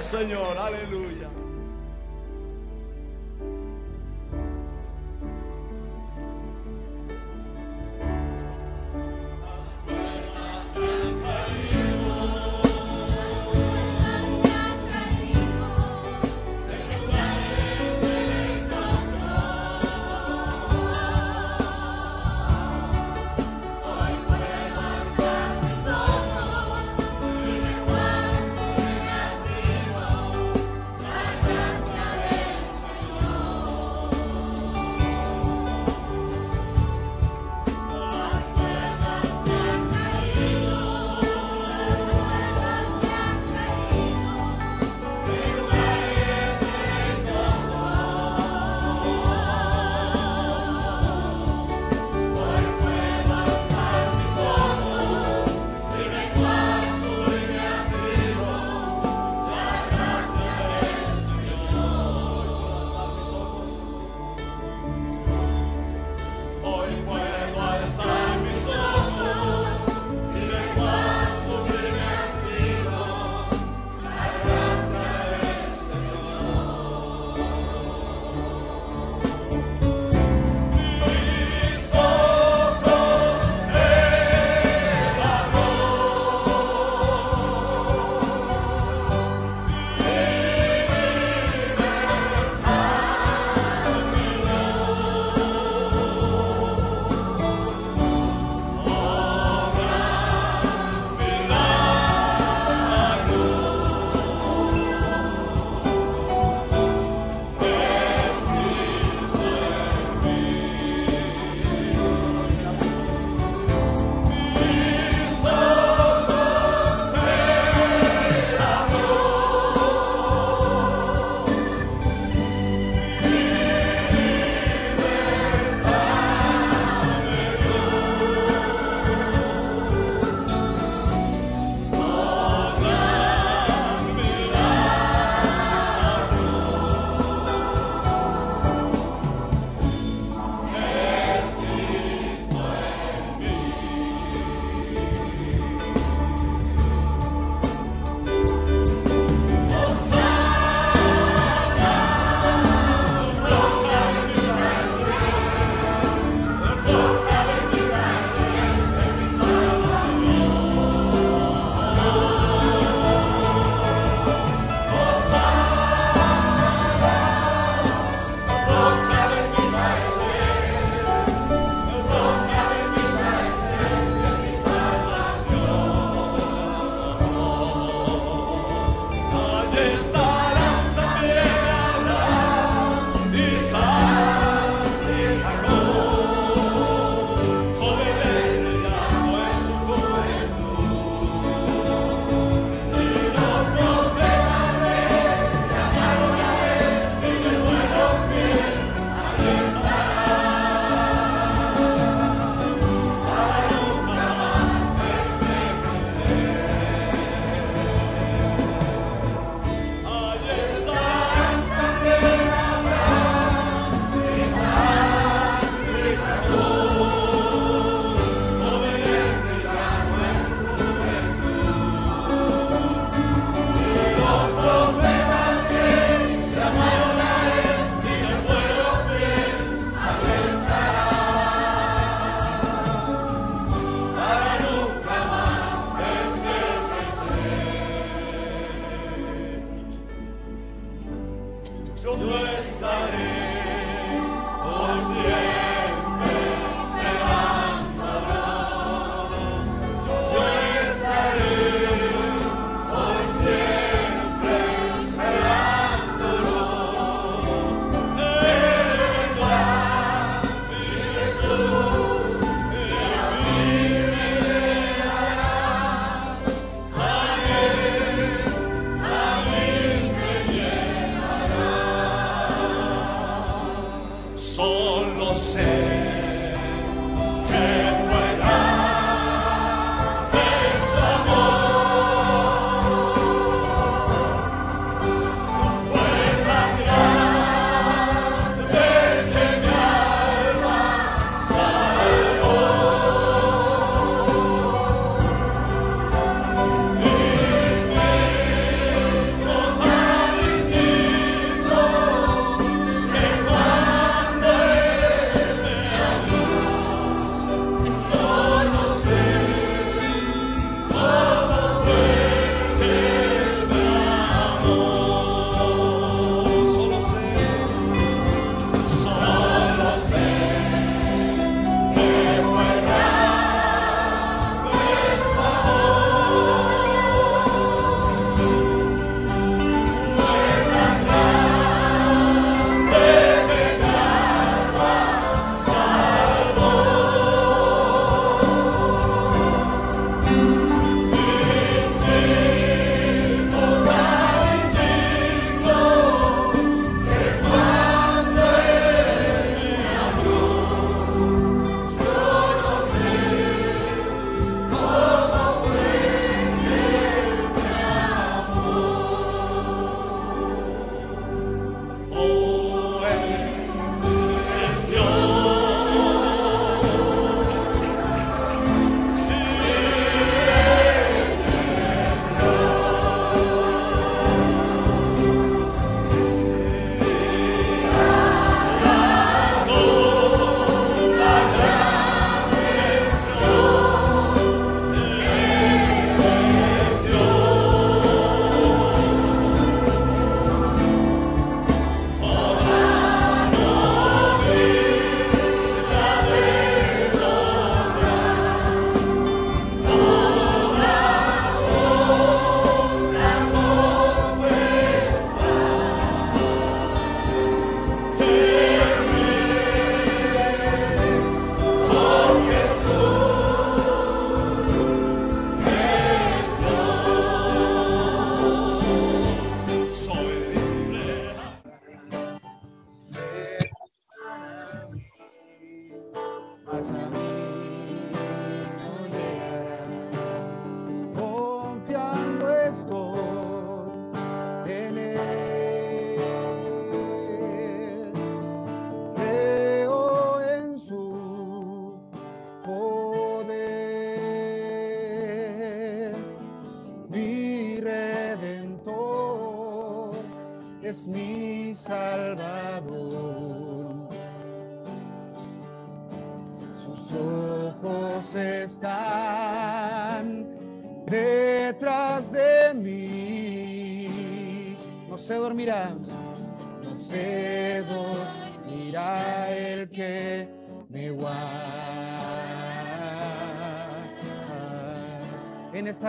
Señor. Aleluya.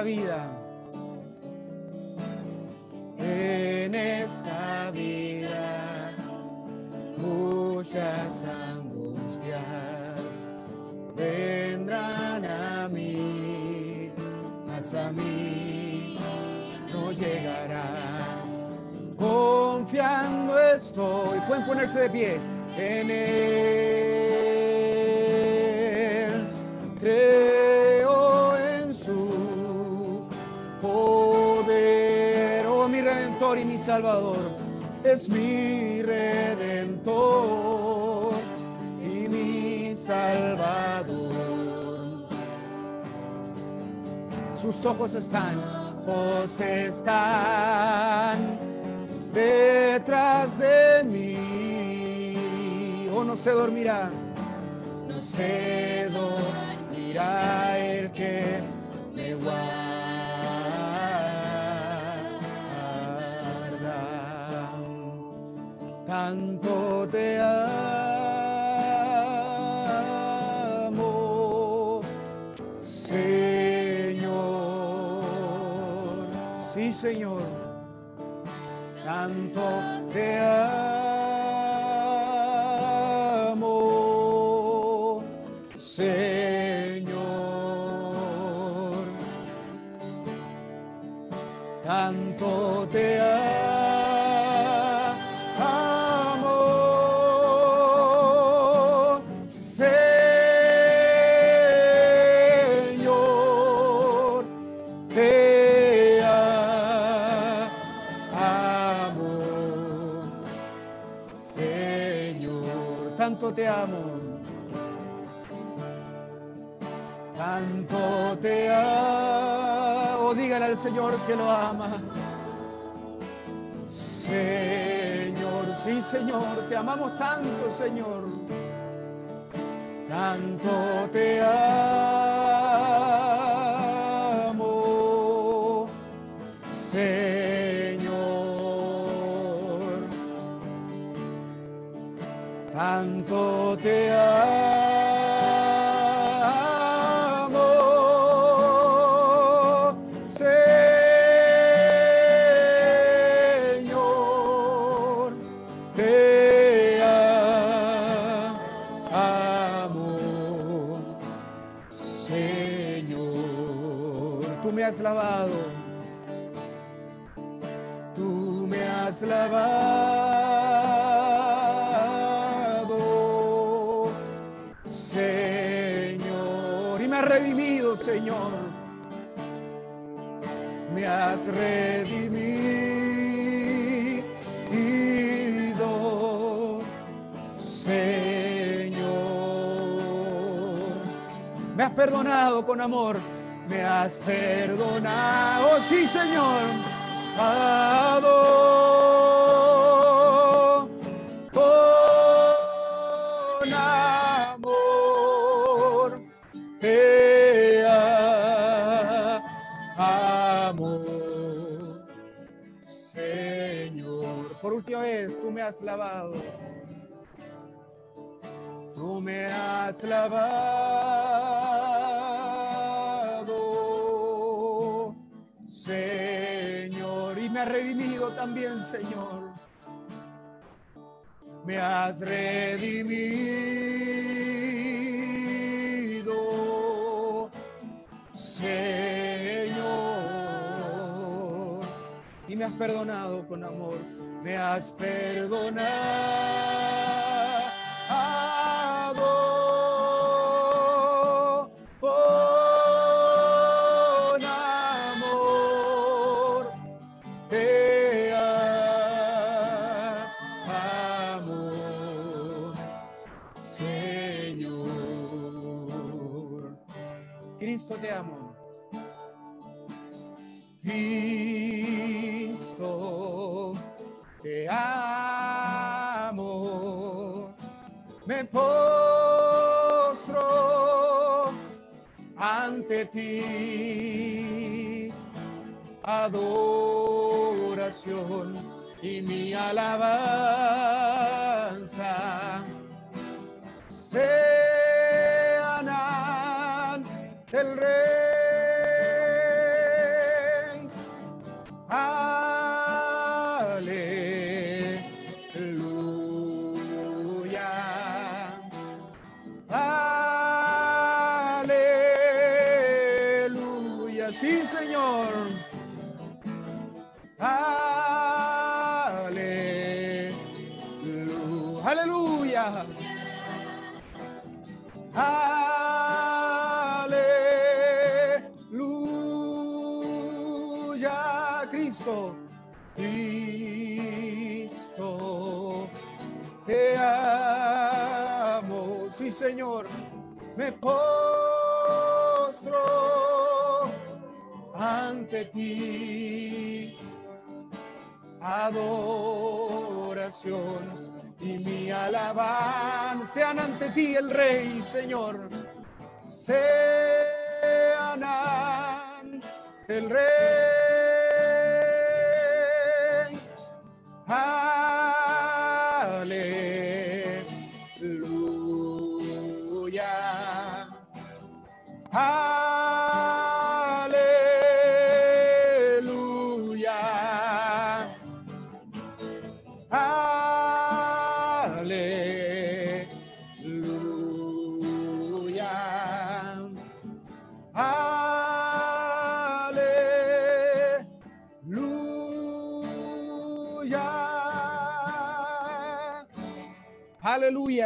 Vida. Es mi redentor y mi salvador. Sus ojos están, ojos están detrás de mí. Oh, no se dormirá, no se dormirá el que me guarda. Tanto te amo, Señor. Sí, Señor. Tanto te amo, Tanto te amo. Tanto te amo. Dígale al Señor que lo ama. Señor, sí, Señor, te amamos tanto, Señor. Tanto te amo, Tanto has perdonado con amor, me has perdonado, sí, Señor. Adoro con amor te amo, Señor. Por última vez, tú me has lavado. Tú me has lavado, me redimido también, Señor. Me has redimido, Señor, y me has perdonado con amor. Me has perdonado ti. Adoración y mi alabanza me postro ante ti, adoración y mi alabanza ante ti el Rey, Señor. Sean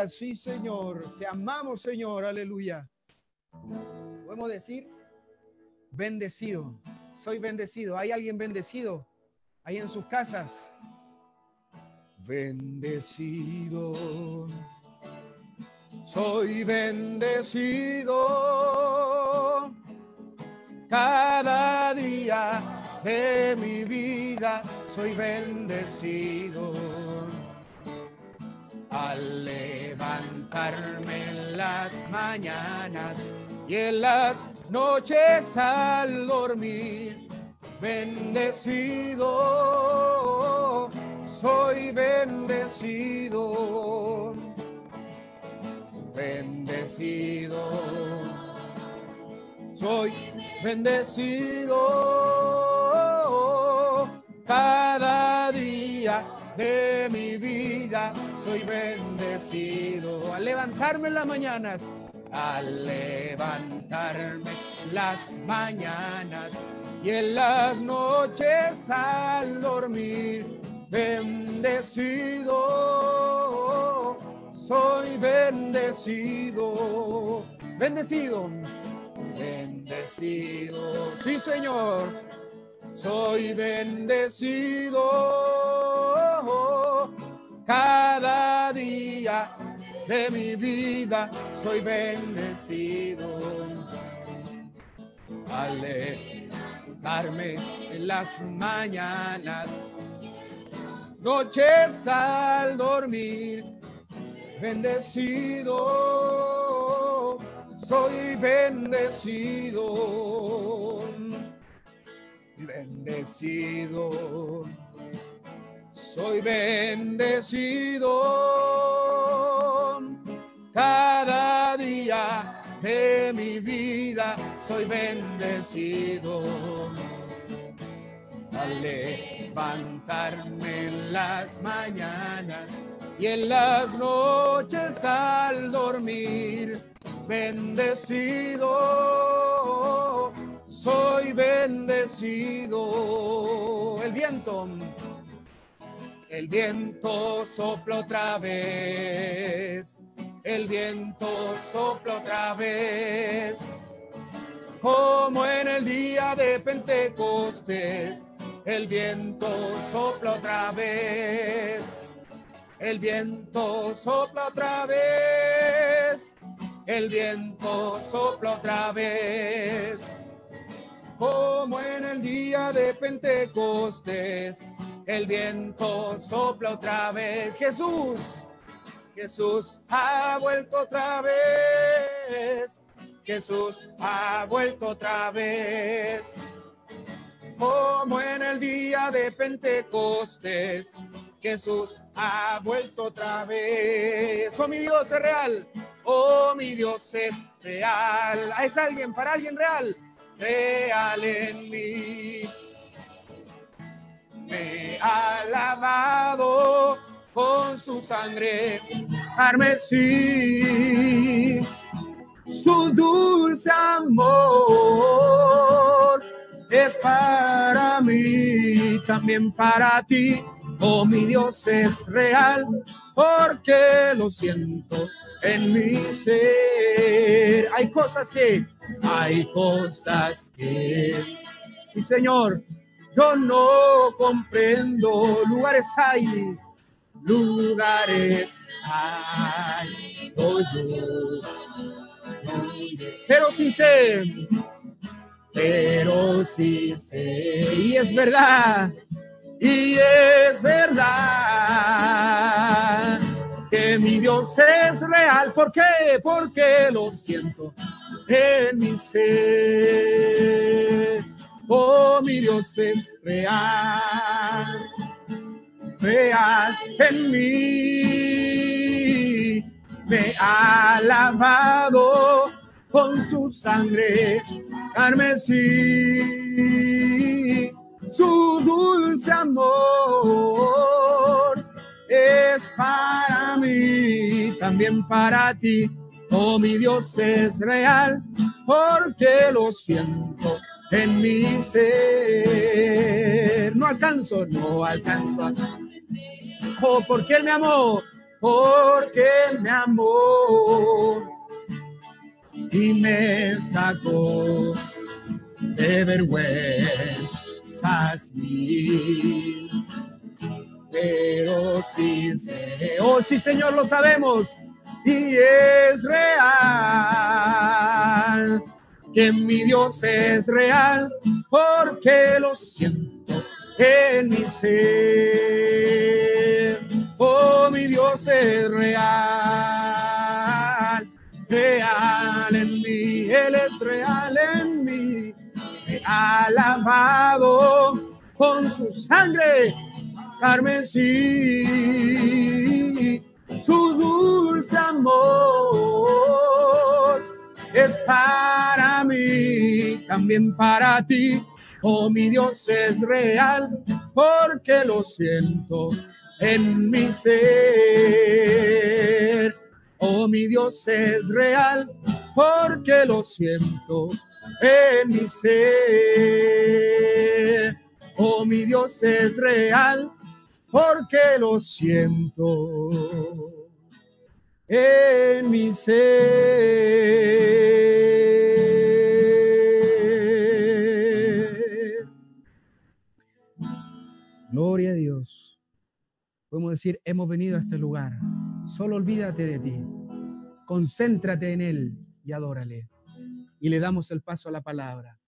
Sí, Señor. Te amamos, Señor. Aleluya. Podemos decir, bendecido. Soy bendecido. ¿Hay alguien bendecido ahí en sus casas? Bendecido. Soy bendecido. Cada día de mi vida soy bendecido. Al levantarme en las mañanas y en las noches al dormir, bendecido, soy bendecido, bendecido, soy bendecido. Cada día de mi vida soy bendecido. Al levantarme en las mañanas al levantarme las mañanas y en las noches al dormir bendecido. Soy bendecido. Bendecido bendecido. Sí señor. Soy bendecido cada día de mi vida. Soy bendecido al levantarme en las mañanas, noches al dormir. Bendecido, soy bendecido bendecido. Soy bendecido cada día de mi vida. Soy bendecido al levantarme en las mañanas y en las noches al dormir. Bendecido soy bendecido. El viento, el viento sopla otra vez. El viento sopla otra vez. Como en el día de Pentecostés, el viento sopla otra vez. El viento sopla otra vez. el viento sopla otra vez. Como en el día de Pentecostés, el viento sopla otra vez. Jesús, Jesús ha vuelto otra vez. Jesús ha vuelto otra vez. Como en el día de Pentecostés, Jesús ha vuelto otra vez. Oh, mi Dios es real. Oh, mi Dios es real. Es alguien, para alguien real. Real en mí. Me ha lavado con su sangre carmesí. Su dulce amor es para mí, también para ti. Oh, mi Dios es real, porque lo siento en mi ser. Hay cosas que, hay cosas que, sí, Señor, yo no comprendo. Lugares hay, lugares hay, pero sí sé, pero sí sé, y es verdad y es verdad que mi Dios es real. ¿Por qué? Porque lo siento en mi ser. Oh, mi Dios es real, real en mí. Me ha lavado con su sangre carmesí su dulce amor es para mí, también para ti. Oh, mi Dios es real, porque lo siento en mi ser. No alcanzo, no alcanzo a... Oh, porque Él me amó, porque me amó y me sacó de vergüenza pero sí sé, oh sí Señor, lo sabemos y es real que mi Dios es real porque lo siento en mi ser. Oh, mi Dios es real, real en mí, Él es real en mí ha lavado con su sangre carmesí. Su dulce amor es para mí, también para ti. Oh, mi Dios es real, porque lo siento en mi ser. Oh, mi Dios es real, porque lo siento en mi ser. Oh, mi Dios es real porque lo siento en mi ser. Gloria a Dios. Podemos decir, hemos venido a este lugar. Solo olvídate de ti. Concéntrate en Él y adórale y le damos el paso a la palabra.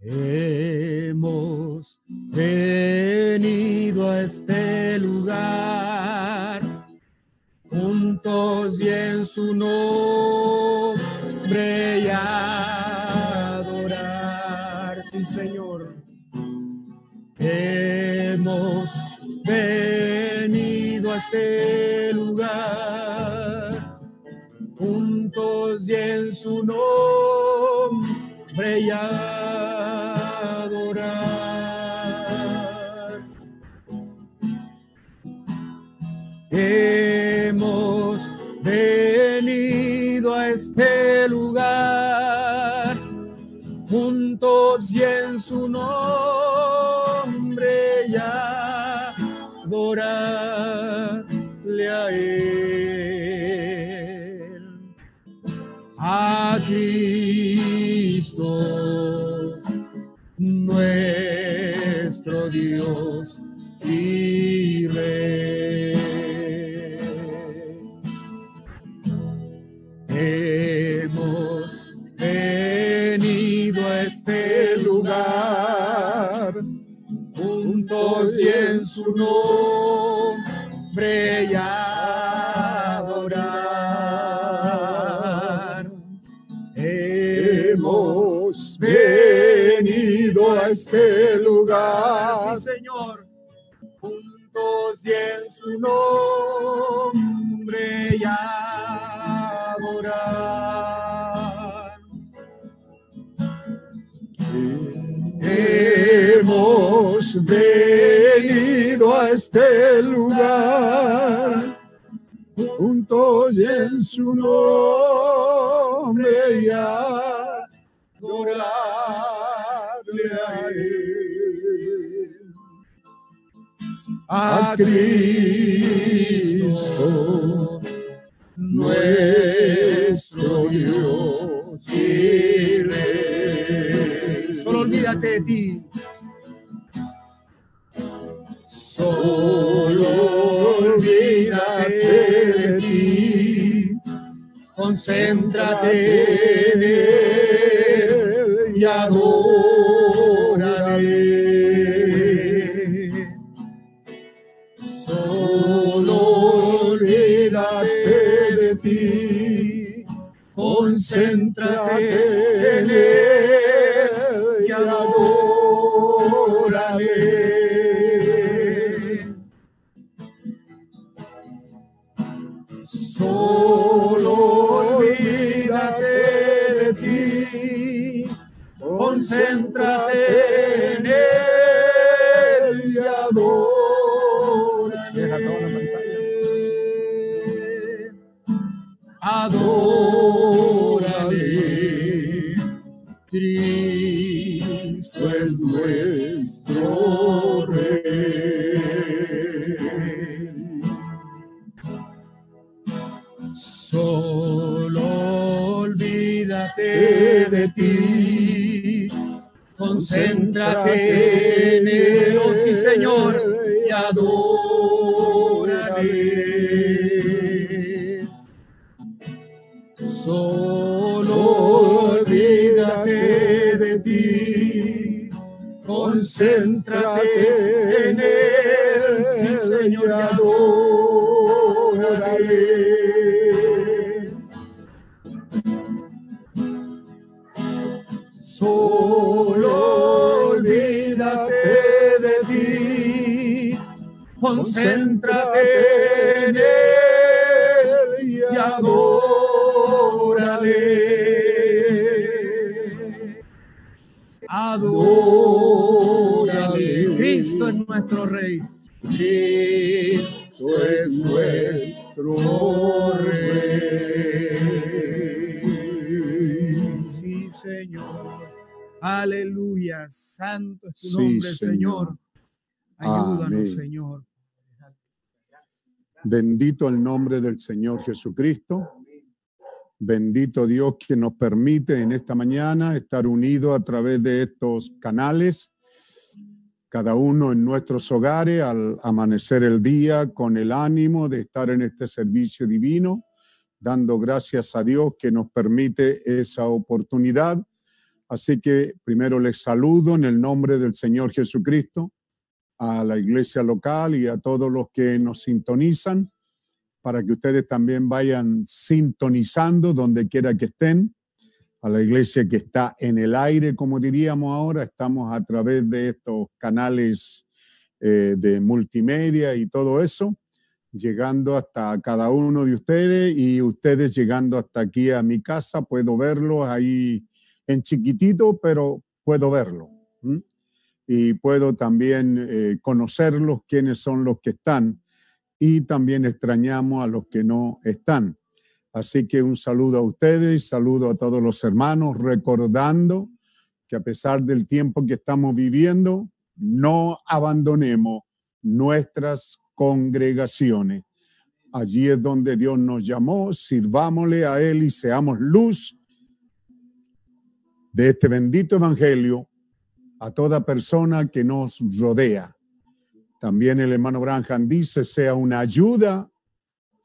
Hemos venido a este lugar juntos y en su nombre y adorar. Señor. Hemos venido a este lugar juntos y en su nombre y adorar. Su nombre su este lugar juntos en su nombre y adorarle a él. A Cristo, nuestro Bendito el nombre del Señor Jesucristo. Bendito Dios que nos permite en esta mañana estar unidos a través de estos canales, cada uno en nuestros hogares al amanecer el día con el ánimo de estar en este servicio divino, dando gracias a Dios que nos permite esa oportunidad. Así que primero les saludo en el nombre del Señor Jesucristo a la iglesia local y a todos los que nos sintonizan, para que ustedes también vayan sintonizando donde quiera que estén, a la iglesia que está en el aire, como diríamos ahora, estamos a través de estos canales eh, de multimedia y todo eso, llegando hasta cada uno de ustedes y ustedes llegando hasta aquí a mi casa, puedo verlos ahí en chiquitito, pero puedo verlo. y puedo también eh, conocerlos, quiénes son los que están, y también extrañamos a los que no están. Así que un saludo a ustedes, saludo a todos los hermanos, recordando que a pesar del tiempo que estamos viviendo, no abandonemos nuestras congregaciones. Allí es donde Dios nos llamó, sirvámosle a Él y seamos luz de este bendito evangelio a toda persona que nos rodea. También el hermano Branham dice, sea una ayuda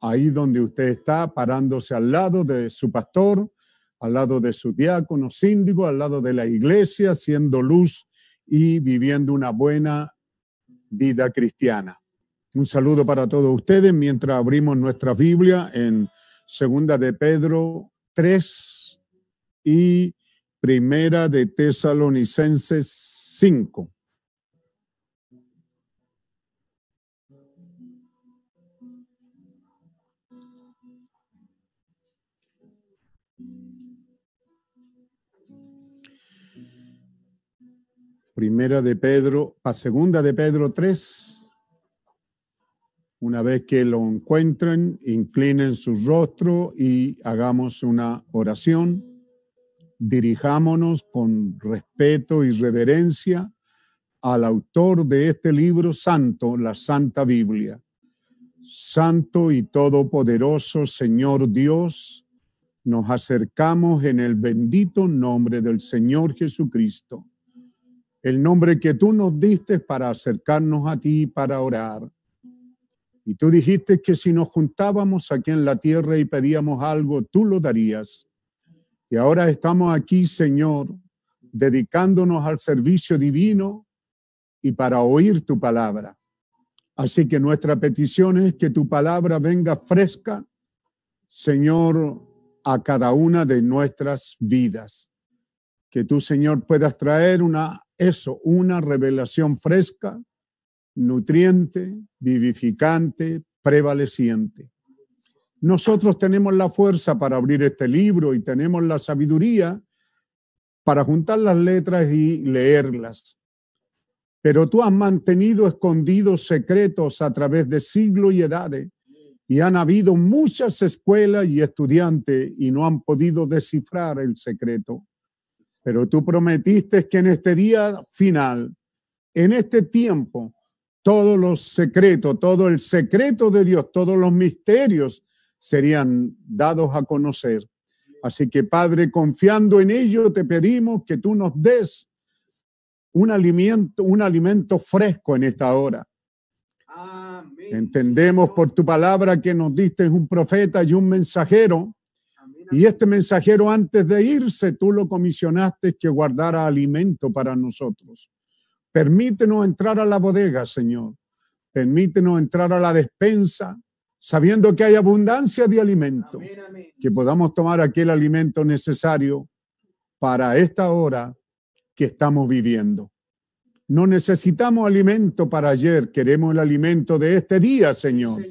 ahí donde usted está, parándose al lado de su pastor, al lado de su diácono síndico, al lado de la iglesia, siendo luz y viviendo una buena vida cristiana. Un saludo para todos ustedes mientras abrimos nuestra Biblia en Segunda de Pedro 3 y Primera de Tesalonicenses 5. Primera de Pedro, a segunda de Pedro 3. Una vez que lo encuentren, inclinen su rostro y hagamos una oración. Dirijámonos con respeto y reverencia al autor de este libro santo, la Santa Biblia. Santo y todopoderoso Señor Dios, nos acercamos en el bendito nombre del Señor Jesucristo el nombre que tú nos diste para acercarnos a ti para orar. Y tú dijiste que si nos juntábamos aquí en la tierra y pedíamos algo, tú lo darías. Y ahora estamos aquí, Señor, dedicándonos al servicio divino y para oír tu palabra. Así que nuestra petición es que tu palabra venga fresca, Señor, a cada una de nuestras vidas. Que tú, Señor, puedas traer una eso, una revelación fresca, nutriente, vivificante, prevaleciente. Nosotros tenemos la fuerza para abrir este libro y tenemos la sabiduría para juntar las letras y leerlas. Pero tú has mantenido escondidos secretos a través de siglos y edades y han habido muchas escuelas y estudiantes y no han podido descifrar el secreto. Pero tú prometiste que en este día final, en este tiempo, todos los secretos, todo el secreto de Dios, todos los misterios serían dados a conocer. Así que Padre, confiando en ello, te pedimos que tú nos des un alimento, un alimento fresco en esta hora. Entendemos por tu palabra que nos diste un profeta y un mensajero y este mensajero antes de irse, tú lo comisionaste que guardara alimento para nosotros. Permítenos entrar a la bodega, Señor. Permítenos entrar a la despensa, sabiendo que hay abundancia de alimento. Que podamos tomar aquel alimento necesario para esta hora que estamos viviendo. No necesitamos alimento para ayer, queremos el alimento de este día, Señor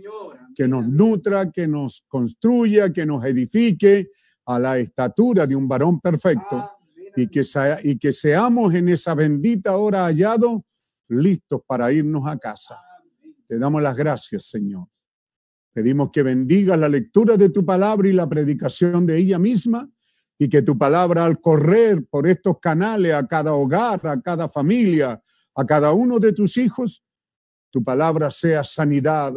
que nos nutra, que nos construya, que nos edifique a la estatura de un varón perfecto y que, y que seamos en esa bendita hora hallados listos para irnos a casa. Te damos las gracias, Señor. Pedimos que bendiga la lectura de tu palabra y la predicación de ella misma y que tu palabra al correr por estos canales a cada hogar, a cada familia, a cada uno de tus hijos, tu palabra sea sanidad,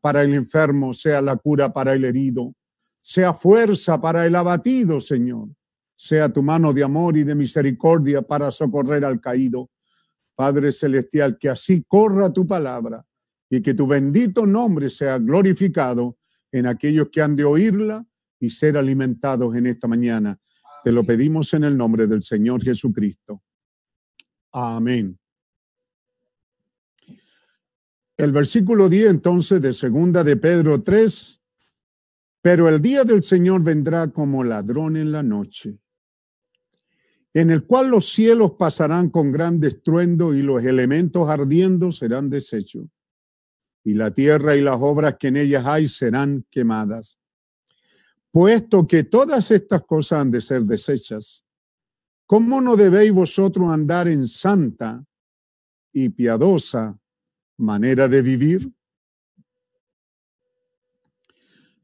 para el enfermo, sea la cura para el herido, sea fuerza para el abatido, Señor, sea tu mano de amor y de misericordia para socorrer al caído. Padre Celestial, que así corra tu palabra y que tu bendito nombre sea glorificado en aquellos que han de oírla y ser alimentados en esta mañana. Te lo pedimos en el nombre del Señor Jesucristo. Amén. El versículo 10 entonces de segunda de Pedro 3, pero el día del Señor vendrá como ladrón en la noche, en el cual los cielos pasarán con gran estruendo y los elementos ardiendo serán deshechos, y la tierra y las obras que en ellas hay serán quemadas. Puesto que todas estas cosas han de ser deshechas, ¿cómo no debéis vosotros andar en santa y piadosa manera de vivir.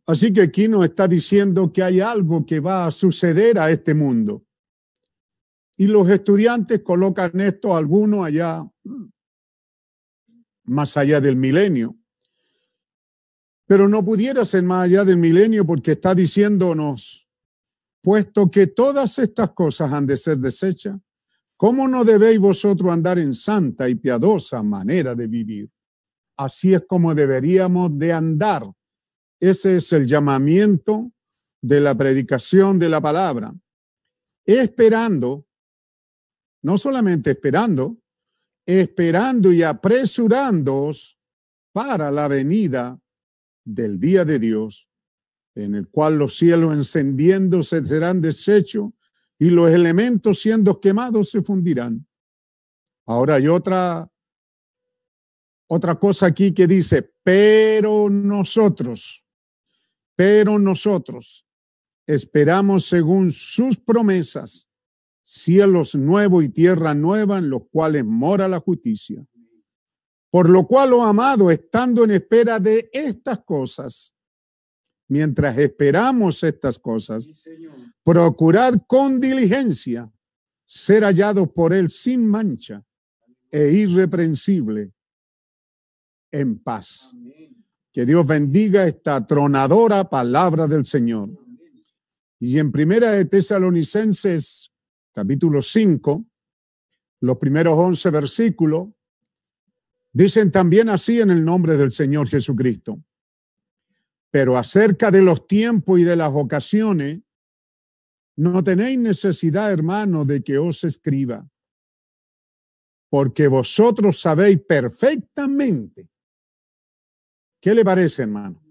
Así que aquí nos está diciendo que hay algo que va a suceder a este mundo. Y los estudiantes colocan esto algunos allá, más allá del milenio. Pero no pudiera ser más allá del milenio porque está diciéndonos, puesto que todas estas cosas han de ser desechas, ¿Cómo no debéis vosotros andar en santa y piadosa manera de vivir? Así es como deberíamos de andar. Ese es el llamamiento de la predicación de la palabra. Esperando, no solamente esperando, esperando y apresurándoos para la venida del día de Dios, en el cual los cielos encendiéndose serán deshechos y los elementos siendo quemados se fundirán. Ahora hay otra otra cosa aquí que dice, pero nosotros, pero nosotros esperamos según sus promesas cielos nuevos y tierra nueva en los cuales mora la justicia. Por lo cual, oh amado, estando en espera de estas cosas, mientras esperamos estas cosas, procurad con diligencia ser hallados por él sin mancha e irreprensible en paz. Que Dios bendiga esta tronadora palabra del Señor. Y en Primera de Tesalonicenses, capítulo 5, los primeros 11 versículos, dicen también así en el nombre del Señor Jesucristo. Pero acerca de los tiempos y de las ocasiones, no tenéis necesidad, hermano, de que os escriba, porque vosotros sabéis perfectamente ¿Qué le parece, hermano?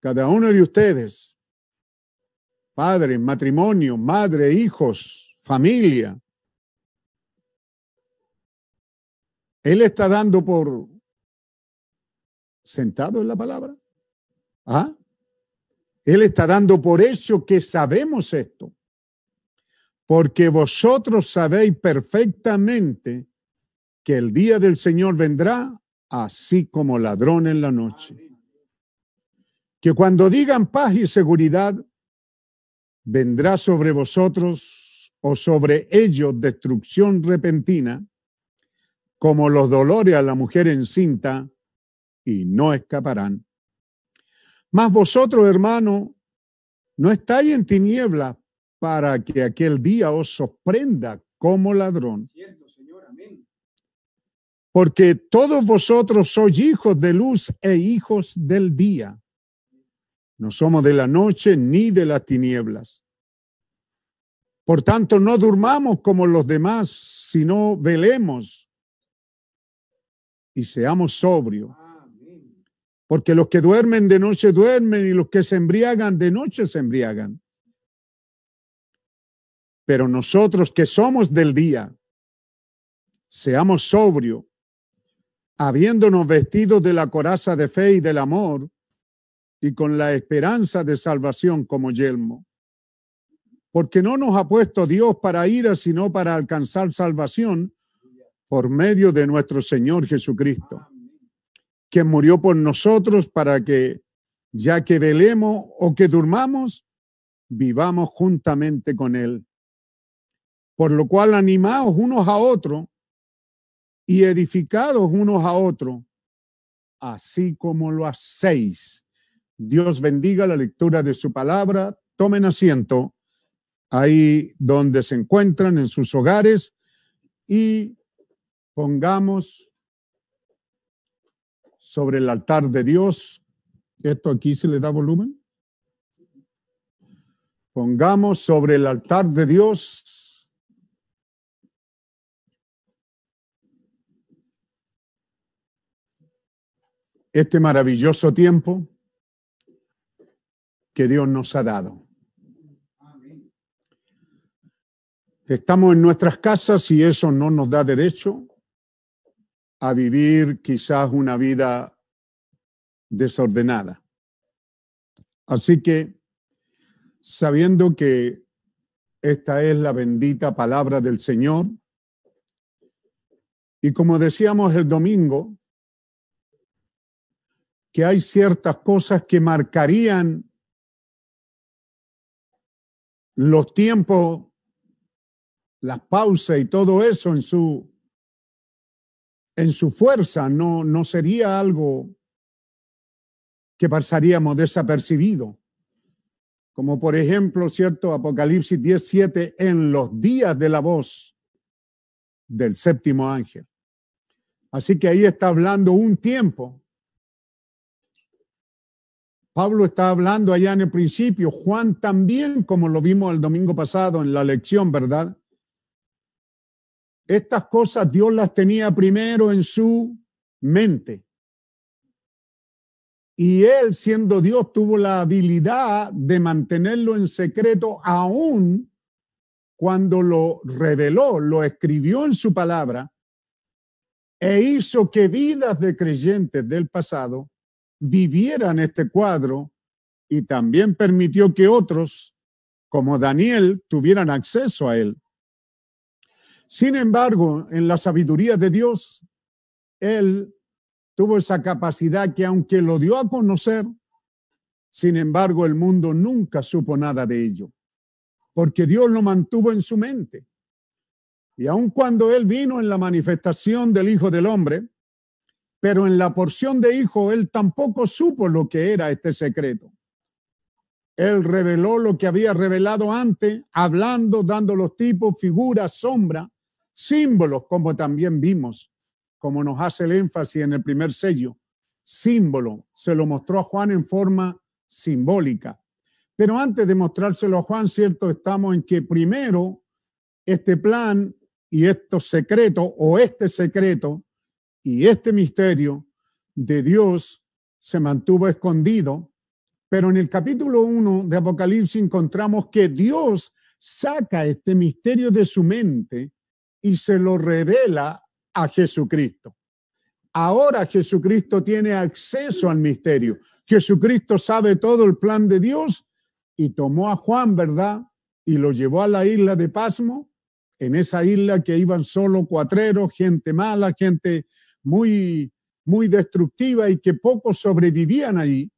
Cada uno de ustedes, padre, matrimonio, madre, hijos, familia, Él está dando por sentado en la palabra. ¿Ah? Él está dando por hecho que sabemos esto. Porque vosotros sabéis perfectamente que el día del Señor vendrá así como ladrón en la noche. Que cuando digan paz y seguridad, vendrá sobre vosotros o sobre ellos destrucción repentina, como los dolores a la mujer encinta, y no escaparán. Mas vosotros, hermano, no estáis en tinieblas para que aquel día os sorprenda como ladrón porque todos vosotros sois hijos de luz e hijos del día. No somos de la noche ni de las tinieblas. Por tanto, no durmamos como los demás, sino velemos y seamos sobrios. Porque los que duermen de noche duermen y los que se embriagan de noche se embriagan. Pero nosotros que somos del día, seamos sobrios habiéndonos vestido de la coraza de fe y del amor, y con la esperanza de salvación como yelmo. Porque no nos ha puesto Dios para ira, sino para alcanzar salvación por medio de nuestro Señor Jesucristo, quien murió por nosotros para que, ya que velemos o que durmamos, vivamos juntamente con Él. Por lo cual animaos unos a otros y edificados unos a otros, así como lo hacéis. Dios bendiga la lectura de su palabra. Tomen asiento ahí donde se encuentran en sus hogares y pongamos sobre el altar de Dios. Esto aquí se le da volumen. Pongamos sobre el altar de Dios este maravilloso tiempo que Dios nos ha dado. Estamos en nuestras casas y eso no nos da derecho a vivir quizás una vida desordenada. Así que, sabiendo que esta es la bendita palabra del Señor, y como decíamos el domingo, que hay ciertas cosas que marcarían los tiempos, las pausas y todo eso en su en su fuerza, no, no sería algo que pasaríamos desapercibido. Como por ejemplo, cierto, Apocalipsis 17, en los días de la voz del séptimo ángel. Así que ahí está hablando un tiempo Pablo está hablando allá en el principio, Juan también, como lo vimos el domingo pasado en la lección, ¿verdad? Estas cosas Dios las tenía primero en su mente. Y él, siendo Dios, tuvo la habilidad de mantenerlo en secreto aún cuando lo reveló, lo escribió en su palabra e hizo que vidas de creyentes del pasado vivieran este cuadro y también permitió que otros, como Daniel, tuvieran acceso a él. Sin embargo, en la sabiduría de Dios, Él tuvo esa capacidad que aunque lo dio a conocer, sin embargo, el mundo nunca supo nada de ello, porque Dios lo mantuvo en su mente. Y aun cuando Él vino en la manifestación del Hijo del Hombre, pero en la porción de Hijo, Él tampoco supo lo que era este secreto. Él reveló lo que había revelado antes, hablando, dando los tipos, figuras, sombra, símbolos, como también vimos, como nos hace el énfasis en el primer sello. Símbolo, se lo mostró a Juan en forma simbólica. Pero antes de mostrárselo a Juan, cierto, estamos en que primero este plan y estos secretos o este secreto y este misterio de Dios se mantuvo escondido. Pero en el capítulo 1 de Apocalipsis encontramos que Dios saca este misterio de su mente y se lo revela a Jesucristo. Ahora Jesucristo tiene acceso al misterio. Jesucristo sabe todo el plan de Dios y tomó a Juan, ¿verdad? Y lo llevó a la isla de Pasmo, en esa isla que iban solo cuatreros, gente mala, gente muy, muy destructiva y que pocos sobrevivían allí.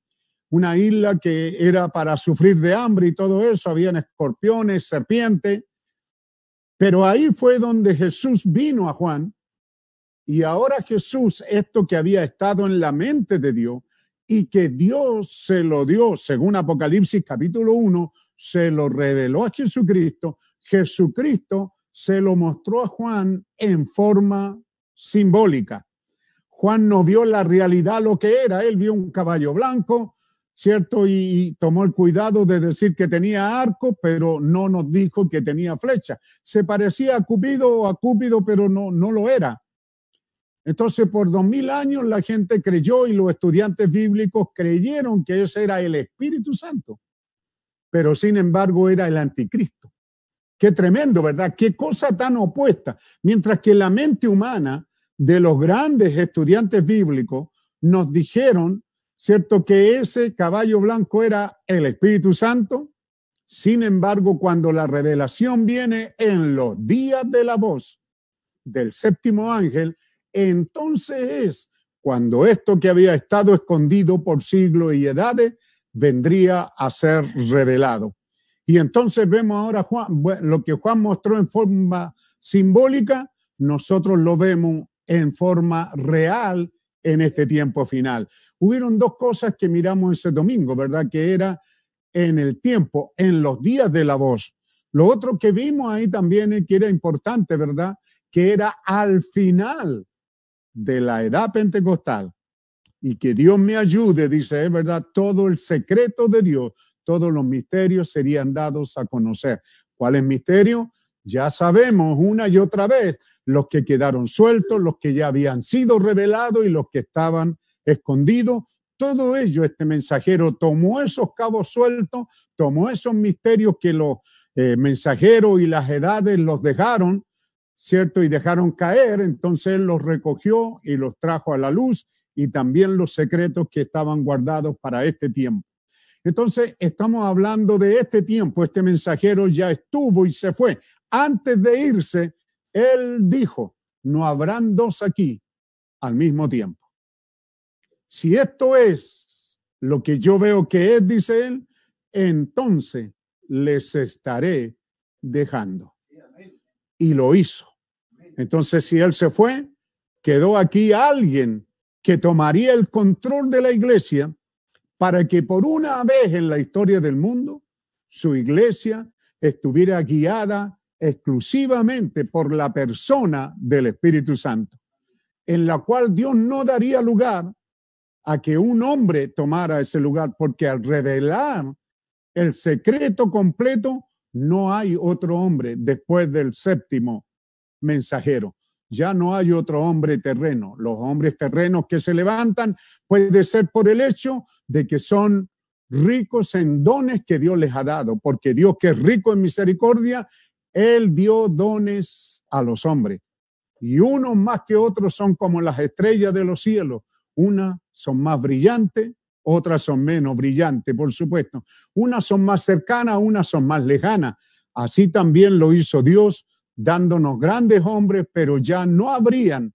Una isla que era para sufrir de hambre y todo eso, habían escorpiones, serpientes, pero ahí fue donde Jesús vino a Juan y ahora Jesús, esto que había estado en la mente de Dios y que Dios se lo dio, según Apocalipsis capítulo 1, se lo reveló a Jesucristo, Jesucristo se lo mostró a Juan en forma simbólica. Juan no vio la realidad lo que era, él vio un caballo blanco, ¿cierto? Y tomó el cuidado de decir que tenía arco, pero no nos dijo que tenía flecha. Se parecía a Cupido o a Cúpido, pero no, no lo era. Entonces, por dos mil años la gente creyó y los estudiantes bíblicos creyeron que ese era el Espíritu Santo, pero sin embargo era el anticristo. Qué tremendo, ¿verdad? Qué cosa tan opuesta. Mientras que la mente humana de los grandes estudiantes bíblicos nos dijeron ¿cierto? Que ese caballo blanco era el Espíritu Santo. Sin embargo, cuando la revelación viene en los días de la voz del séptimo ángel, entonces es cuando esto que había estado escondido por siglos y edades vendría a ser revelado. Y entonces vemos ahora lo que Juan mostró en forma simbólica, nosotros lo vemos en forma real en este tiempo final. Hubieron dos cosas que miramos ese domingo, ¿verdad? Que era en el tiempo, en los días de la voz. Lo otro que vimos ahí también que era importante, ¿verdad? Que era al final de la edad pentecostal. Y que Dios me ayude, dice, es verdad, todo el secreto de Dios, todos los misterios serían dados a conocer. ¿Cuál es misterio? Ya sabemos una y otra vez los que quedaron sueltos, los que ya habían sido revelados y los que estaban escondidos. Todo ello, este mensajero tomó esos cabos sueltos, tomó esos misterios que los eh, mensajeros y las edades los dejaron, ¿cierto? Y dejaron caer, entonces él los recogió y los trajo a la luz y también los secretos que estaban guardados para este tiempo. Entonces, estamos hablando de este tiempo, este mensajero ya estuvo y se fue. Antes de irse, él dijo, no habrán dos aquí al mismo tiempo. Si esto es lo que yo veo que es, dice él, entonces les estaré dejando. Y lo hizo. Entonces, si él se fue, quedó aquí alguien que tomaría el control de la iglesia para que por una vez en la historia del mundo su iglesia estuviera guiada exclusivamente por la persona del Espíritu Santo, en la cual Dios no daría lugar a que un hombre tomara ese lugar, porque al revelar el secreto completo, no hay otro hombre después del séptimo mensajero. Ya no hay otro hombre terreno. Los hombres terrenos que se levantan puede ser por el hecho de que son ricos en dones que Dios les ha dado, porque Dios que es rico en misericordia, Él dio dones a los hombres. Y unos más que otros son como las estrellas de los cielos. Unas son más brillantes, otras son menos brillantes, por supuesto. Unas son más cercanas, unas son más lejanas. Así también lo hizo Dios, dándonos grandes hombres, pero ya no habrían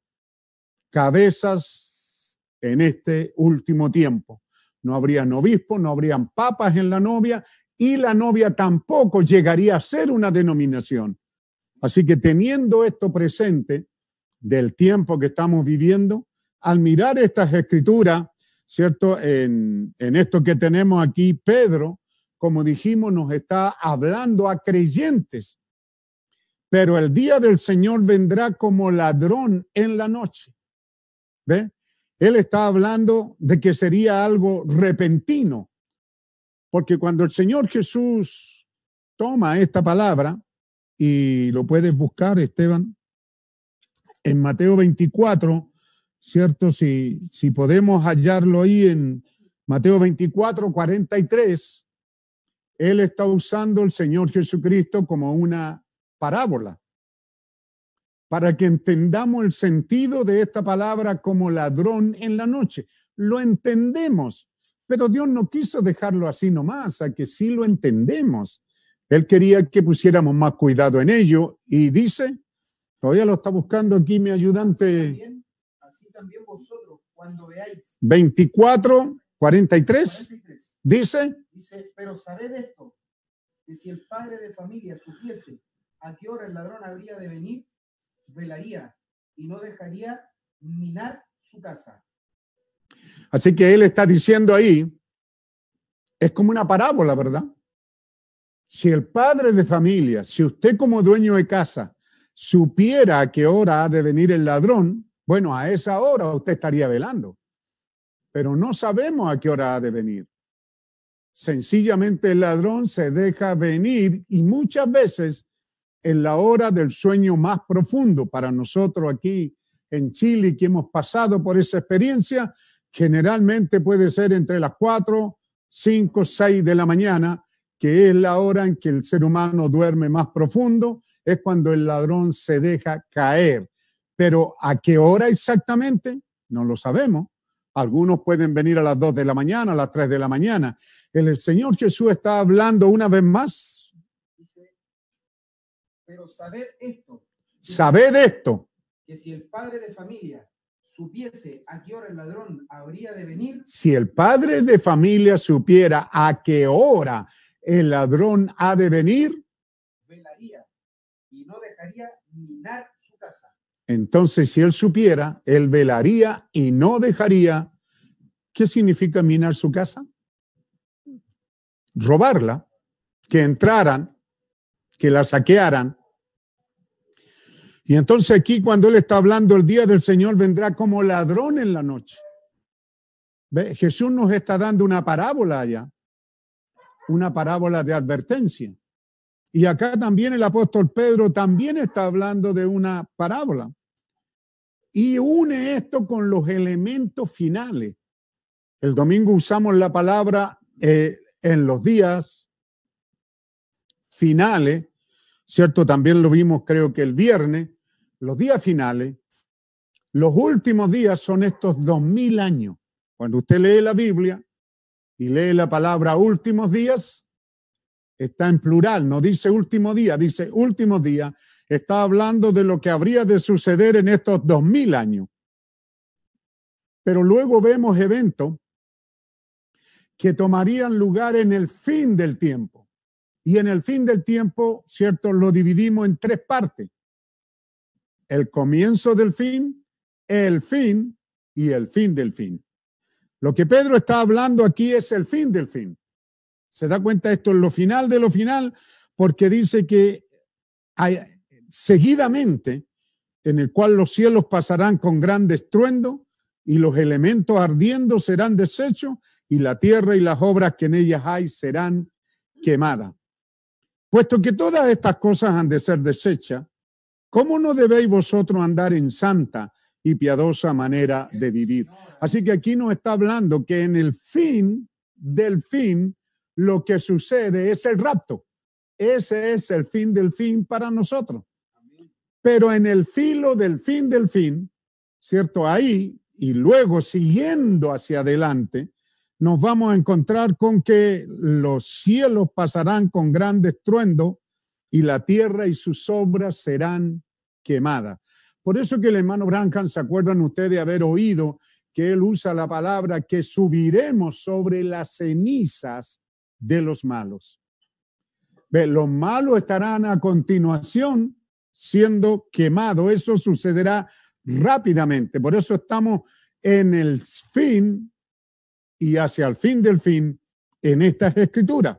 cabezas en este último tiempo. No habrían obispos, no habrían papas en la novia y la novia tampoco llegaría a ser una denominación. Así que teniendo esto presente del tiempo que estamos viviendo, al mirar estas escrituras, ¿cierto? En, en esto que tenemos aquí, Pedro, como dijimos, nos está hablando a creyentes. Pero el día del Señor vendrá como ladrón en la noche. ¿Ve? Él está hablando de que sería algo repentino. Porque cuando el Señor Jesús toma esta palabra, y lo puedes buscar, Esteban, en Mateo 24, ¿cierto? Si, si podemos hallarlo ahí en Mateo 24, 43, él está usando el Señor Jesucristo como una parábola para que entendamos el sentido de esta palabra como ladrón en la noche. Lo entendemos, pero Dios no quiso dejarlo así nomás, a que sí lo entendemos. Él quería que pusiéramos más cuidado en ello y dice, todavía lo está buscando aquí mi ayudante. Así también vosotros, cuando veáis. 24, 43, dice. Dice, pero sabed esto, que si el padre de familia supiese a qué hora el ladrón habría de venir, velaría y no dejaría minar su casa. Así que él está diciendo ahí, es como una parábola, ¿verdad? Si el padre de familia, si usted como dueño de casa supiera a qué hora ha de venir el ladrón, bueno, a esa hora usted estaría velando. Pero no sabemos a qué hora ha de venir. Sencillamente el ladrón se deja venir y muchas veces en la hora del sueño más profundo para nosotros aquí en Chile que hemos pasado por esa experiencia, generalmente puede ser entre las 4, 5, 6 de la mañana, que es la hora en que el ser humano duerme más profundo, es cuando el ladrón se deja caer. Pero ¿a qué hora exactamente? No lo sabemos. Algunos pueden venir a las 2 de la mañana, a las 3 de la mañana. El Señor Jesús está hablando una vez más pero sabed esto. Sabed esto. Que si el padre de familia supiese a qué hora el ladrón habría de venir. Si el padre de familia supiera a qué hora el ladrón ha de venir. Velaría y no dejaría minar su casa. Entonces, si él supiera, él velaría y no dejaría. ¿Qué significa minar su casa? Robarla, que entraran que la saquearan. Y entonces aquí cuando él está hablando, el día del Señor vendrá como ladrón en la noche. ¿Ve? Jesús nos está dando una parábola allá, una parábola de advertencia. Y acá también el apóstol Pedro también está hablando de una parábola. Y une esto con los elementos finales. El domingo usamos la palabra eh, en los días finales, ¿cierto? También lo vimos creo que el viernes, los días finales, los últimos días son estos dos mil años. Cuando usted lee la Biblia y lee la palabra últimos días, está en plural, no dice último día, dice últimos días, está hablando de lo que habría de suceder en estos dos mil años. Pero luego vemos eventos que tomarían lugar en el fin del tiempo. Y en el fin del tiempo, ¿cierto? Lo dividimos en tres partes. El comienzo del fin, el fin y el fin del fin. Lo que Pedro está hablando aquí es el fin del fin. ¿Se da cuenta esto es lo final de lo final? Porque dice que hay, seguidamente, en el cual los cielos pasarán con gran estruendo y los elementos ardiendo serán deshechos y la tierra y las obras que en ellas hay serán quemadas. Puesto que todas estas cosas han de ser desechas, ¿cómo no debéis vosotros andar en santa y piadosa manera de vivir? Así que aquí nos está hablando que en el fin del fin, lo que sucede es el rapto. Ese es el fin del fin para nosotros. Pero en el filo del fin del fin, ¿cierto? Ahí y luego siguiendo hacia adelante, nos vamos a encontrar con que los cielos pasarán con gran estruendo y la tierra y sus obras serán quemadas. Por eso que el hermano Branham, ¿se acuerdan ustedes de haber oído que él usa la palabra que subiremos sobre las cenizas de los malos? Ve, los malos estarán a continuación siendo quemados. Eso sucederá rápidamente. Por eso estamos en el fin y hacia el fin del fin en estas escrituras.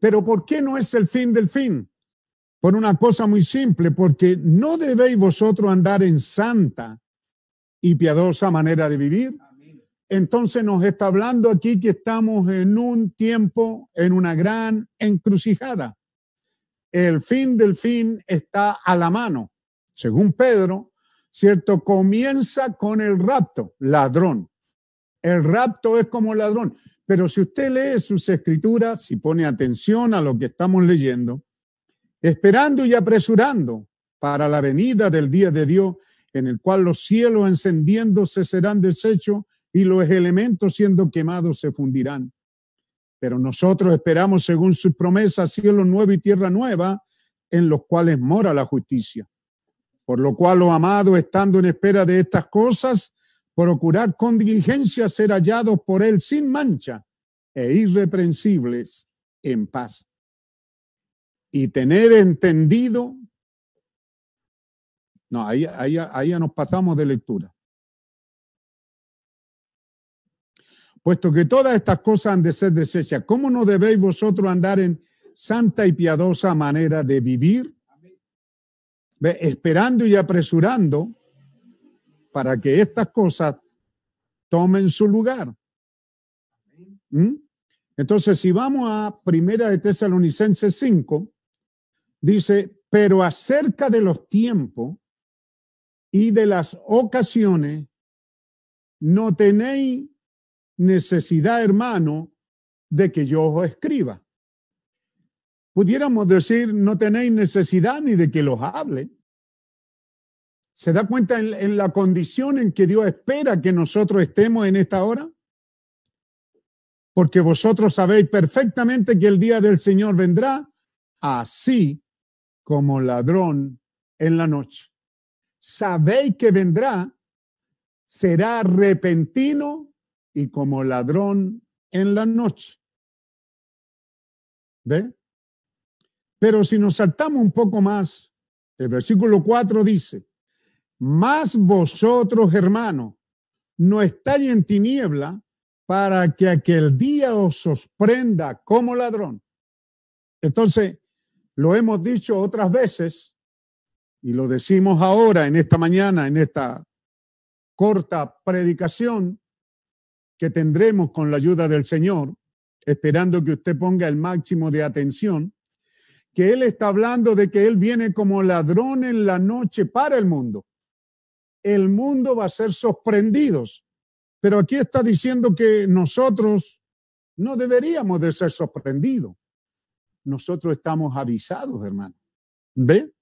Pero ¿por qué no es el fin del fin? Por una cosa muy simple, porque no debéis vosotros andar en santa y piadosa manera de vivir. Entonces nos está hablando aquí que estamos en un tiempo, en una gran encrucijada. El fin del fin está a la mano. Según Pedro, ¿cierto? Comienza con el rapto, ladrón. El rapto es como ladrón. Pero si usted lee sus escrituras, si pone atención a lo que estamos leyendo, esperando y apresurando para la venida del día de Dios, en el cual los cielos encendiéndose serán deshechos y los elementos siendo quemados se fundirán. Pero nosotros esperamos, según sus promesas, cielo nuevo y tierra nueva, en los cuales mora la justicia. Por lo cual, los amados, estando en espera de estas cosas, procurar con diligencia ser hallados por Él sin mancha e irreprensibles en paz. Y tener entendido, no, ahí, ahí, ahí nos pasamos de lectura. Puesto que todas estas cosas han de ser desechas, ¿cómo no debéis vosotros andar en santa y piadosa manera de vivir? Esperando y apresurando para que estas cosas tomen su lugar. ¿Mm? Entonces, si vamos a Primera de Tesalonicenses 5, dice, pero acerca de los tiempos y de las ocasiones, no tenéis necesidad, hermano, de que yo os escriba. Pudiéramos decir, no tenéis necesidad ni de que los hable, ¿Se da cuenta en, la condición en que Dios espera que nosotros estemos en esta hora? Porque vosotros sabéis perfectamente que el día del Señor vendrá así como ladrón en la noche. Sabéis que vendrá, será repentino y como ladrón en la noche. ¿Ve? Pero si nos saltamos un poco más, el versículo 4 dice, más vosotros, hermanos, no estáis en tiniebla para que aquel día os sorprenda como ladrón. Entonces, lo hemos dicho otras veces y lo decimos ahora en esta mañana, en esta corta predicación que tendremos con la ayuda del Señor, esperando que usted ponga el máximo de atención, que Él está hablando de que Él viene como ladrón en la noche para el mundo el mundo va a ser sorprendidos. Pero aquí está diciendo que nosotros no deberíamos de ser sorprendidos. Nosotros estamos avisados, hermano. ¿Ve?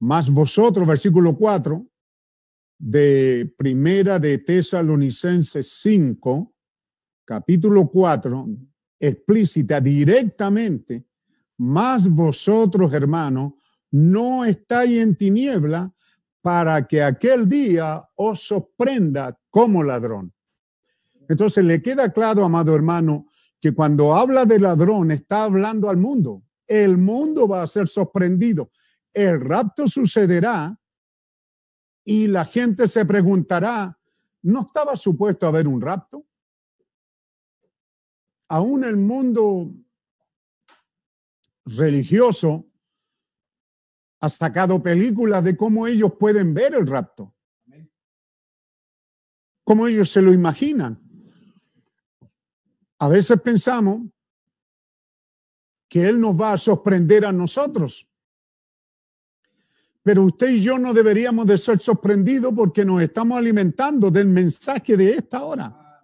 Más vosotros, versículo 4 de Primera de Tesalonicenses 5, capítulo 4, explícita directamente, más vosotros, hermanos, no estáis en tiniebla para que aquel día os sorprenda como ladrón. Entonces le queda claro, amado hermano, que cuando habla de ladrón está hablando al mundo. El mundo va a ser sorprendido. El rapto sucederá y la gente se preguntará, ¿no estaba supuesto haber un rapto? Aún el mundo religioso ha sacado películas de cómo ellos pueden ver el rapto, cómo ellos se lo imaginan. A veces pensamos que Él nos va a sorprender a nosotros. Pero usted y yo no deberíamos de ser sorprendidos porque nos estamos alimentando del mensaje de esta hora.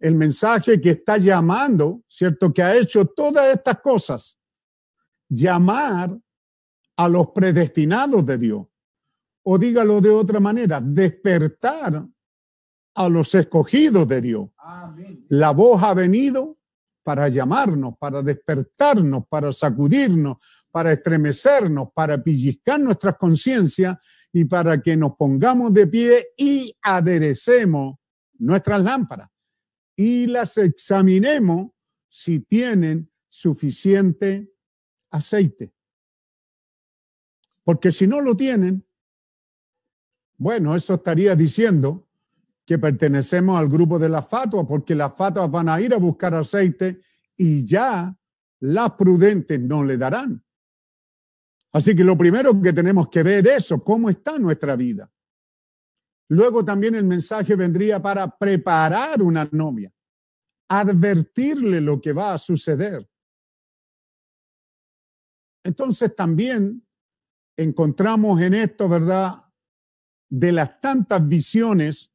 El mensaje que está llamando, ¿cierto? Que ha hecho todas estas cosas. Llamar a los predestinados de Dios. O dígalo de otra manera, despertar a los escogidos de Dios. La voz ha venido para llamarnos, para despertarnos, para sacudirnos, para estremecernos, para pellizcar nuestras conciencias y para que nos pongamos de pie y aderecemos nuestras lámparas y las examinemos si tienen suficiente aceite. Porque si no lo tienen, bueno, eso estaría diciendo que pertenecemos al grupo de las fatuas, porque las fatuas van a ir a buscar aceite y ya las prudentes no le darán. Así que lo primero que tenemos que ver es eso, cómo está nuestra vida. Luego también el mensaje vendría para preparar una novia, advertirle lo que va a suceder. Entonces también encontramos en esto, ¿verdad? De las tantas visiones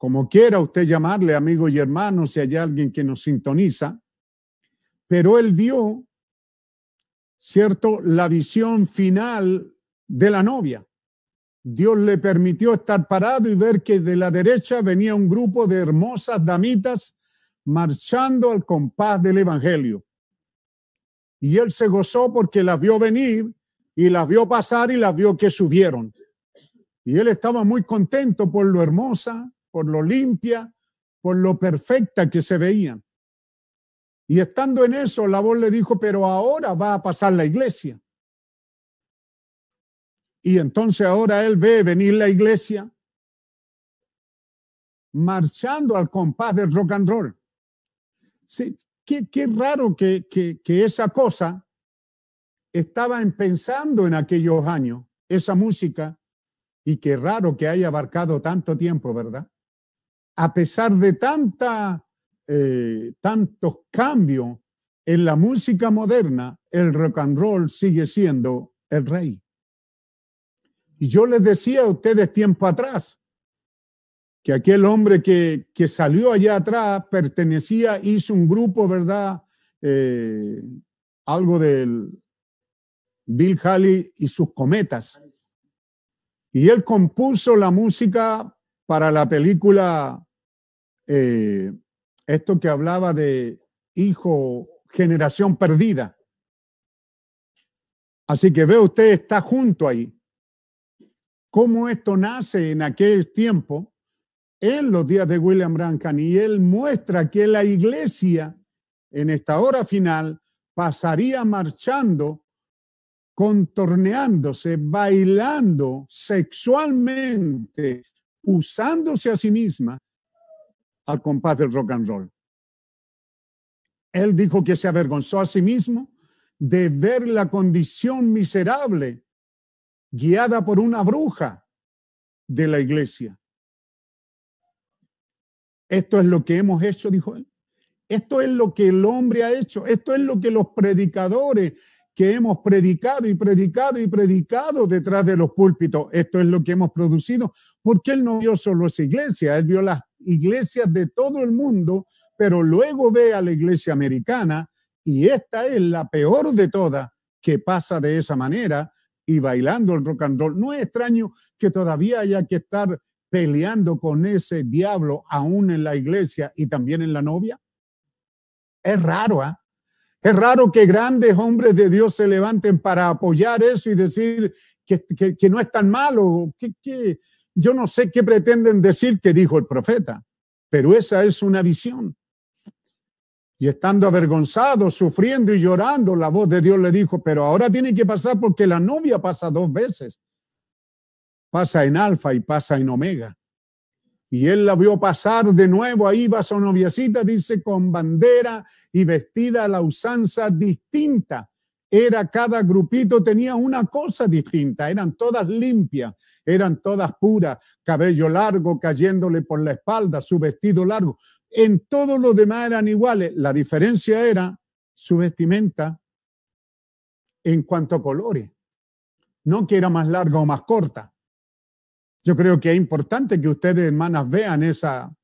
como quiera usted llamarle, amigo y hermano, si hay alguien que nos sintoniza, pero él vio, ¿cierto?, la visión final de la novia. Dios le permitió estar parado y ver que de la derecha venía un grupo de hermosas damitas marchando al compás del Evangelio. Y él se gozó porque las vio venir y las vio pasar y las vio que subieron. Y él estaba muy contento por lo hermosa, por lo limpia, por lo perfecta que se veían. Y estando en eso, la voz le dijo, pero ahora va a pasar la iglesia. Y entonces ahora él ve venir la iglesia marchando al compás del rock and roll. Sí, qué, qué raro que, que, que esa cosa estaba pensando en aquellos años, esa música, y qué raro que haya abarcado tanto tiempo, ¿verdad? A pesar de tanta, eh, tantos cambios en la música moderna, el rock and roll sigue siendo el rey. Y yo les decía a ustedes tiempo atrás que aquel hombre que, que salió allá atrás pertenecía, hizo un grupo, ¿verdad? Eh, algo del Bill Haley y sus cometas. Y él compuso la música para la película eh, esto que hablaba de hijo, generación perdida. Así que ve usted, está junto ahí. Cómo esto nace en aquel tiempo, en los días de William Brancan, y él muestra que la iglesia en esta hora final pasaría marchando, contorneándose, bailando sexualmente, usándose a sí misma al compás del rock and roll. Él dijo que se avergonzó a sí mismo de ver la condición miserable guiada por una bruja de la iglesia. Esto es lo que hemos hecho, dijo él. Esto es lo que el hombre ha hecho. Esto es lo que los predicadores que hemos predicado y predicado y predicado detrás de los púlpitos. Esto es lo que hemos producido, porque él no vio solo esa iglesia, él vio las iglesias de todo el mundo, pero luego ve a la iglesia americana y esta es la peor de todas que pasa de esa manera y bailando el rock and roll. No es extraño que todavía haya que estar peleando con ese diablo aún en la iglesia y también en la novia. Es raro, ¿ah? Es raro que grandes hombres de Dios se levanten para apoyar eso y decir que, no es tan malo, que, yo no sé qué pretenden decir que dijo el profeta, pero esa es una visión. Y estando avergonzado, sufriendo y llorando, la voz de Dios le dijo, pero ahora tiene que pasar porque la novia pasa dos veces. Pasa en alfa y pasa en omega. Y él la vio pasar de nuevo, ahí va su noviacita, dice, con bandera y vestida a la usanza distinta era cada grupito tenía una cosa distinta, eran todas limpias, eran todas puras, cabello largo cayéndole por la espalda, su vestido largo. En todo lo demás eran iguales. La diferencia era su vestimenta en cuanto a colores, no que era más larga o más corta. Yo creo que es importante que ustedes, hermanas, vean esa,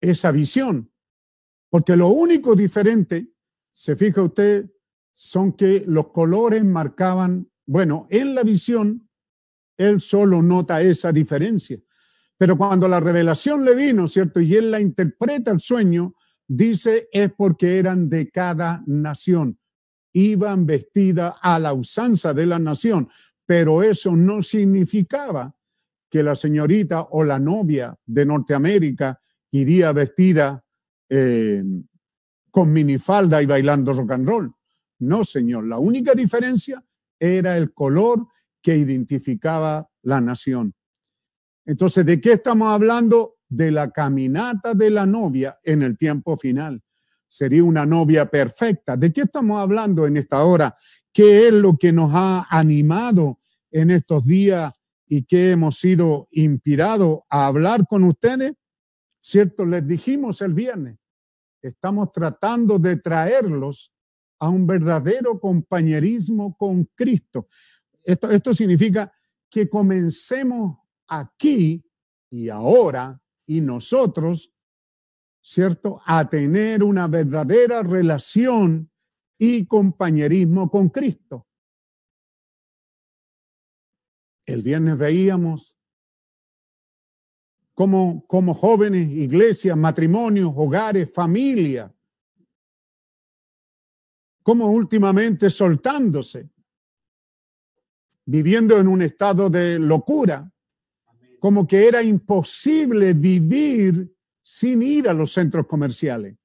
esa visión, porque lo único diferente, se fija usted, son que los colores marcaban, bueno, en la visión, él solo nota esa diferencia. Pero cuando la revelación le vino, ¿cierto? Y él la interpreta el sueño, dice, es porque eran de cada nación. Iban vestidas a la usanza de la nación, pero eso no significaba que la señorita o la novia de Norteamérica iría vestida eh, con minifalda y bailando rock and roll. No, señor, la única diferencia era el color que identificaba la nación. Entonces, ¿de qué estamos hablando? De la caminata de la novia en el tiempo final. Sería una novia perfecta. ¿De qué estamos hablando en esta hora? ¿Qué es lo que nos ha animado en estos días y que hemos sido inspirados a hablar con ustedes? ¿Cierto? Les dijimos el viernes, estamos tratando de traerlos a un verdadero compañerismo con Cristo. Esto, esto significa que comencemos aquí y ahora y nosotros, ¿cierto? A tener una verdadera relación y compañerismo con Cristo. El viernes veíamos como, como jóvenes, iglesias, matrimonios, hogares, familia, como últimamente soltándose, viviendo en un estado de locura, como que era imposible vivir sin ir a los centros comerciales.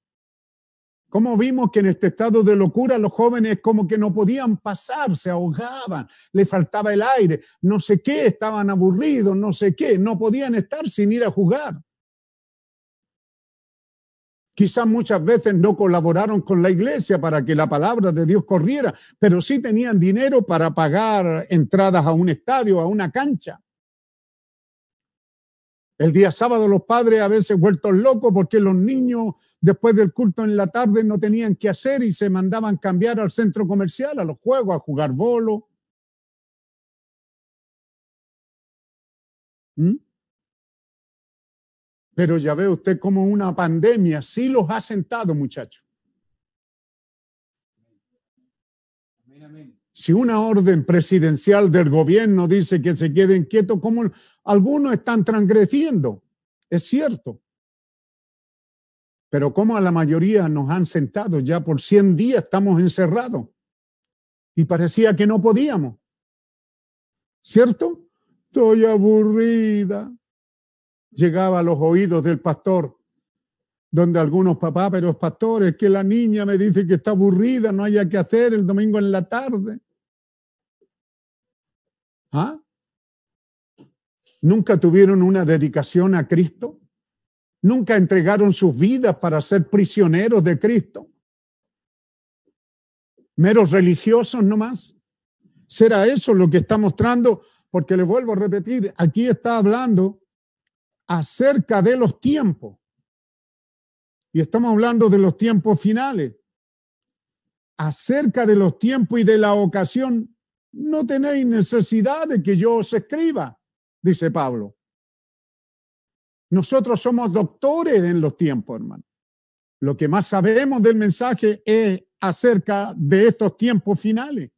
Como vimos que en este estado de locura los jóvenes como que no podían pasar, se ahogaban, le faltaba el aire, no sé qué, estaban aburridos, no sé qué, no podían estar sin ir a jugar. Quizás muchas veces no colaboraron con la iglesia para que la palabra de Dios corriera, pero sí tenían dinero para pagar entradas a un estadio, a una cancha. El día sábado los padres a veces vueltos locos porque los niños después del culto en la tarde no tenían qué hacer y se mandaban cambiar al centro comercial, a los juegos, a jugar bolo. ¿Mm? Pero ya ve usted como una pandemia sí los ha sentado, muchachos. Si una orden presidencial del gobierno dice que se queden quietos, como algunos están transgrediendo, es cierto. Pero como a la mayoría nos han sentado ya por 100 días, estamos encerrados. Y parecía que no podíamos. ¿Cierto? Estoy aburrida. Llegaba a los oídos del pastor, donde algunos papás, pero pastores, que la niña me dice que está aburrida, no haya que hacer el domingo en la tarde. ¿Ah? ¿Nunca tuvieron una dedicación a Cristo? ¿Nunca entregaron sus vidas para ser prisioneros de Cristo? ¿Meros religiosos nomás? ¿Será eso lo que está mostrando? Porque le vuelvo a repetir, aquí está hablando acerca de los tiempos. Y estamos hablando de los tiempos finales. Acerca de los tiempos y de la ocasión no tenéis necesidad de que yo os escriba, dice Pablo. Nosotros somos doctores en los tiempos, hermano. Lo que más sabemos del mensaje es acerca de estos tiempos finales.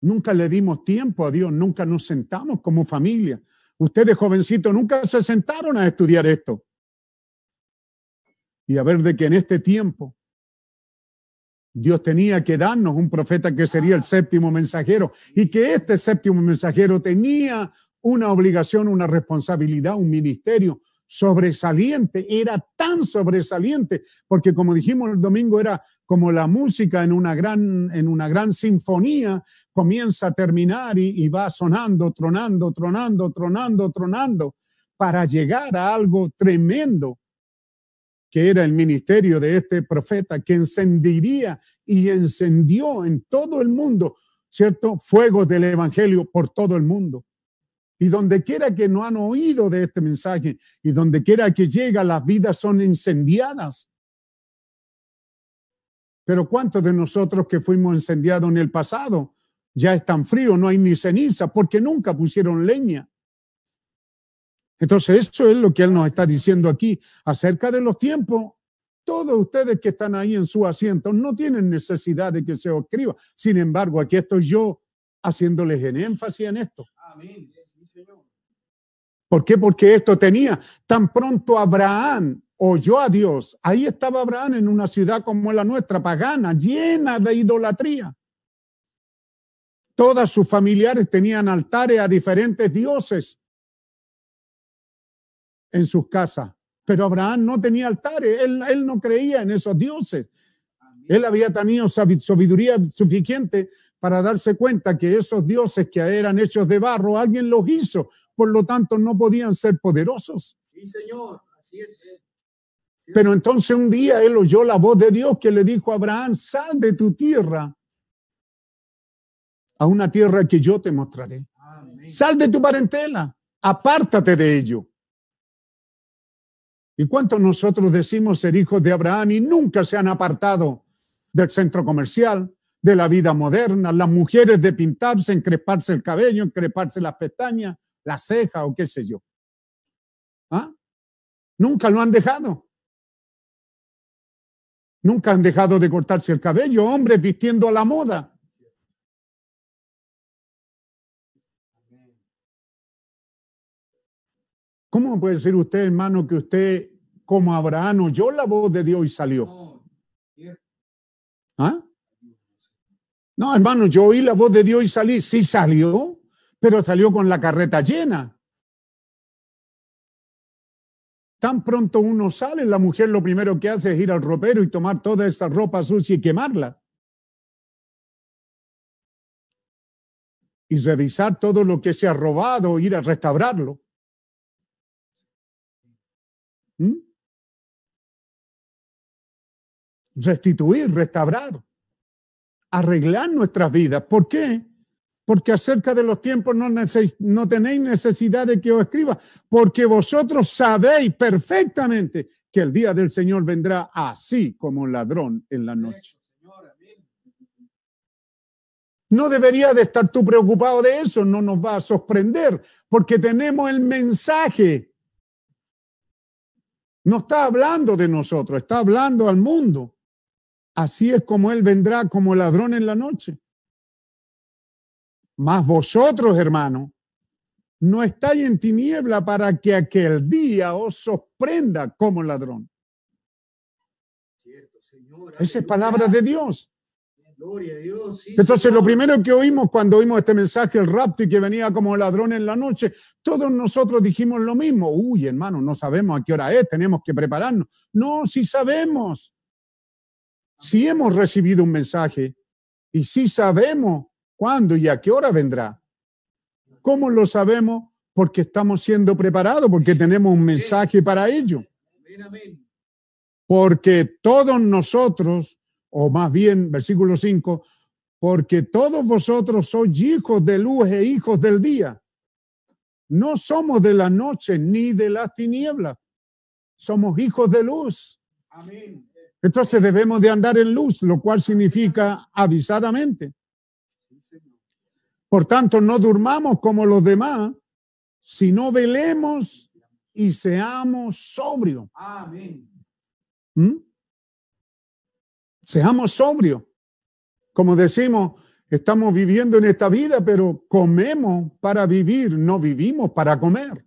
Nunca le dimos tiempo a Dios, nunca nos sentamos como familia. Ustedes, jovencitos, nunca se sentaron a estudiar esto. Y a ver de que en este tiempo Dios tenía que darnos un profeta que sería el séptimo mensajero y que este séptimo mensajero tenía una obligación, una responsabilidad, un ministerio sobresaliente, era tan sobresaliente, porque como dijimos el domingo, era como la música en una gran, en una gran sinfonía, comienza a terminar y, y va sonando, tronando, tronando, tronando, tronando, para llegar a algo tremendo que era el ministerio de este profeta, que encendiría y encendió en todo el mundo, ¿cierto? Fuego del Evangelio por todo el mundo. Y donde quiera que no han oído de este mensaje y donde quiera que llega, las vidas son incendiadas Pero ¿cuántos de nosotros que fuimos incendiados en el pasado ya están fríos, no hay ni ceniza, porque nunca pusieron leña? Entonces, eso es lo que él nos está diciendo aquí acerca de los tiempos. Todos ustedes que están ahí en su asiento no tienen necesidad de que se os escriba. Sin embargo, aquí estoy yo haciéndoles en énfasis en esto. Amén. ¿Por qué? Porque esto tenía tan pronto Abraham oyó a Dios. Ahí estaba Abraham en una ciudad como la nuestra, pagana, llena de idolatría. Todas sus familiares tenían altares a diferentes dioses en sus casas. Pero Abraham no tenía altares, él, él no creía en esos dioses. Él había tenido sabiduría suficiente para darse cuenta que esos dioses que eran hechos de barro, alguien los hizo, por lo tanto no podían ser poderosos. Sí, Señor. Así es. Pero entonces un día él oyó la voz de Dios que le dijo a Abraham, sal de tu tierra a una tierra que yo te mostraré. Amén. Sal de tu parentela, apártate de ello. ¿Y cuántos nosotros decimos ser hijos de Abraham y nunca se han apartado del centro comercial, de la vida moderna, las mujeres de pintarse, encreparse el cabello, encreparse las pestañas, la ceja o qué sé yo? ¿Ah? Nunca lo han dejado. Nunca han dejado de cortarse el cabello, hombres vistiendo a la moda. ¿Cómo puede decir usted, hermano, que usted, como Abraham, oyó la voz de Dios y salió? ¿Ah? No, hermano, yo oí la voz de Dios y salí. Sí salió, pero salió con la carreta llena. Tan pronto uno sale, la mujer lo primero que hace es ir al ropero y tomar toda esa ropa sucia y quemarla. Y revisar todo lo que se ha robado, ir a restaurarlo. ¿Mm? Restituir, restaurar, arreglar nuestras vidas. ¿Por qué? Porque acerca de los tiempos no, neces no tenéis necesidad de que os escriba, porque vosotros sabéis perfectamente que el día del Señor vendrá así como un ladrón en la noche. No debería de estar tú preocupado de eso, no nos va a sorprender, porque tenemos el mensaje. No está hablando de nosotros, está hablando al mundo. Así es como Él vendrá como ladrón en la noche. Mas vosotros, hermanos, no estáis en tiniebla para que aquel día os sorprenda como ladrón. Esa es palabra de Dios. Gloria a Dios. sí, Entonces, lo Señor. primero que oímos cuando oímos este mensaje, el rapto y que venía como ladrón en la noche, todos nosotros dijimos lo mismo. Uy, hermano, no sabemos a qué hora es, tenemos que prepararnos. No, sí sabemos. Sí hemos recibido un mensaje y sí sabemos cuándo y a qué hora vendrá. ¿Cómo lo sabemos? Porque estamos siendo preparados, porque tenemos un mensaje para ello. Porque todos nosotros, o más bien, versículo 5, porque todos vosotros sois hijos de luz e hijos del día. No somos de la noche ni de las tinieblas. Somos hijos de luz. Amén. Entonces debemos de andar en luz, lo cual significa avisadamente. Por tanto, no durmamos como los demás, sino velemos y seamos sobrios. Amén. ¿Mm? Seamos sobrios. Como decimos, estamos viviendo en esta vida, pero comemos para vivir, no vivimos para comer.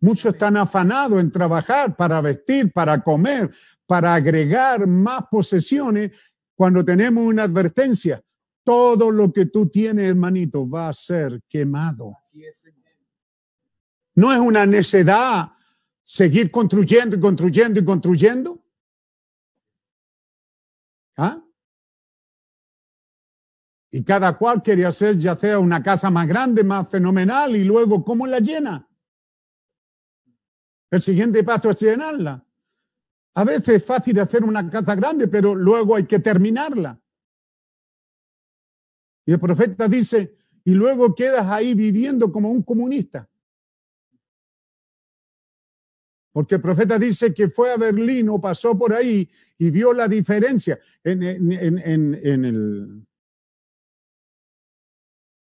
Muchos están afanados en trabajar para vestir, para comer, para agregar más posesiones cuando tenemos una advertencia. Todo lo que tú tienes, hermanito, va a ser quemado. No es una necedad seguir construyendo y construyendo y construyendo. ¿Ah? Y cada cual quiere hacer ya sea una casa más grande, más fenomenal, y luego, ¿cómo la llena? El siguiente paso es llenarla. A veces es fácil hacer una casa grande, pero luego hay que terminarla. Y el profeta dice, y luego quedas ahí viviendo como un comunista. Porque el profeta dice que fue a Berlín o pasó por ahí y vio la diferencia en, en, en, en el,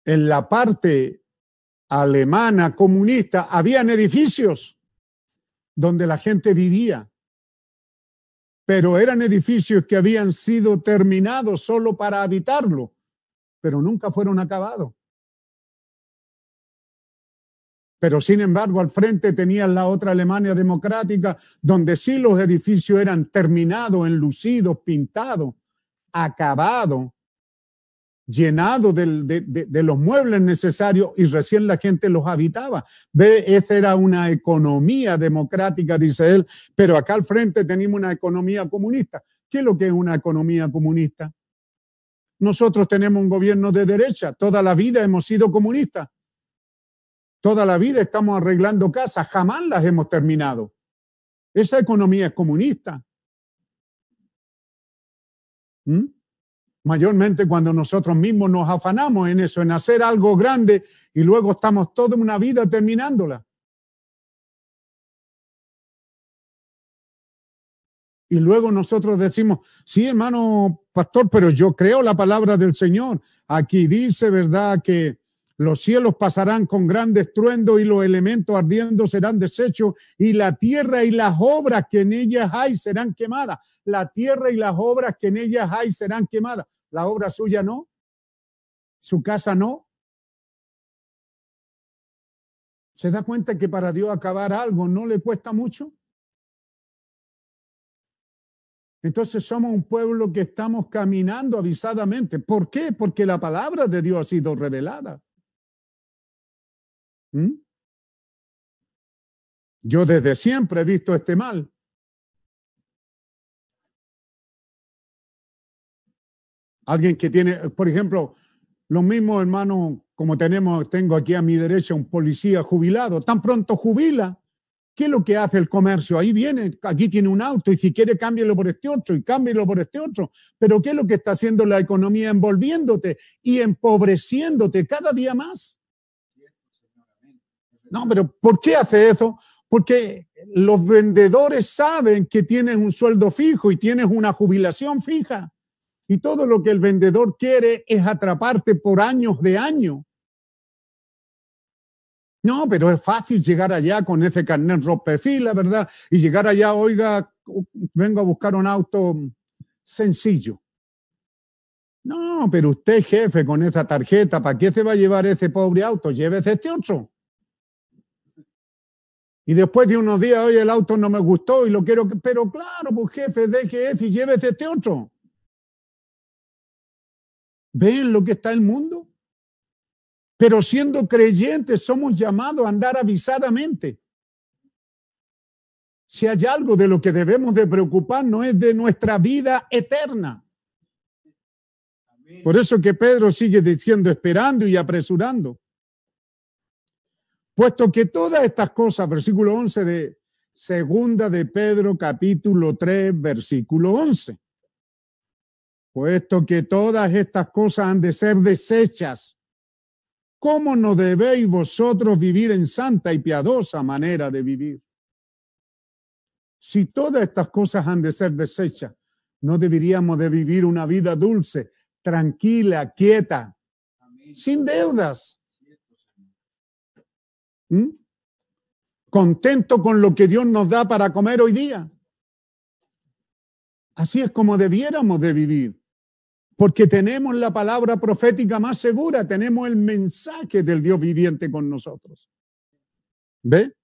en la parte alemana comunista, habían edificios donde la gente vivía, pero eran edificios que habían sido terminados solo para habitarlo, pero nunca fueron acabados. Pero sin embargo, al frente tenían la otra Alemania democrática, donde sí los edificios eran terminados, enlucidos, pintados, acabados, llenados de, los muebles necesarios y recién la gente los habitaba. Ve, esa era una economía democrática, dice él, pero acá al frente tenemos una economía comunista. ¿Qué es lo que es una economía comunista? Nosotros tenemos un gobierno de derecha, toda la vida hemos sido comunistas. Toda la vida estamos arreglando casas, jamás las hemos terminado. Esa economía es comunista. ¿Mm? Mayormente cuando nosotros mismos nos afanamos en eso, en hacer algo grande y luego estamos toda una vida terminándola. Y luego nosotros decimos, sí, hermano pastor, pero yo creo la palabra del Señor. Aquí dice, ¿verdad? Que los cielos pasarán con gran estruendo y los elementos ardiendo serán deshechos y la tierra y las obras que en ellas hay serán quemadas. La tierra y las obras que en ellas hay serán quemadas. La obra suya no. Su casa no. ¿Se da cuenta que para Dios acabar algo no le cuesta mucho? Entonces somos un pueblo que estamos caminando avisadamente. ¿Por qué? Porque la palabra de Dios ha sido revelada. ¿Mm? Yo desde siempre he visto este mal. Alguien que tiene, por ejemplo, los mismos hermanos, como tenemos, tengo aquí a mi derecha un policía jubilado, tan pronto jubila, ¿qué es lo que hace el comercio? Ahí viene, aquí tiene un auto y si quiere cámbielo por este otro y cámbielo por este otro. Pero ¿qué es lo que está haciendo la economía? Envolviéndote y empobreciéndote cada día más. No, pero ¿por qué hace eso? Porque los vendedores saben que tienes un sueldo fijo y tienes una jubilación fija. Y todo lo que el vendedor quiere es atraparte por años de año. No, pero es fácil llegar allá con ese carnet fila, ¿verdad? Y llegar allá, oiga, vengo a buscar un auto sencillo. No, pero usted, jefe, con esa tarjeta, ¿para qué se va a llevar ese pobre auto? Llévese este otro. Y después de unos días, oye, el auto no me gustó y lo quiero, pero claro, pues jefe, deje ese y llévese este otro. ¿Ven lo que está el mundo? Pero siendo creyentes somos llamados a andar avisadamente. Si hay algo de lo que debemos de preocuparnos es de nuestra vida eterna. Por eso que Pedro sigue diciendo esperando y apresurando puesto que todas estas cosas, versículo 11 de segunda de Pedro capítulo 3, versículo 11, puesto que todas estas cosas han de ser desechas, ¿cómo no debéis vosotros vivir en santa y piadosa manera de vivir? Si todas estas cosas han de ser desechas, no deberíamos de vivir una vida dulce, tranquila, quieta, sin deudas ¿Mm? Contento con lo que Dios nos da para comer hoy día. Así es como debiéramos de vivir. Porque tenemos la palabra profética más segura, tenemos el mensaje del Dios viviente con nosotros. ¿Ve?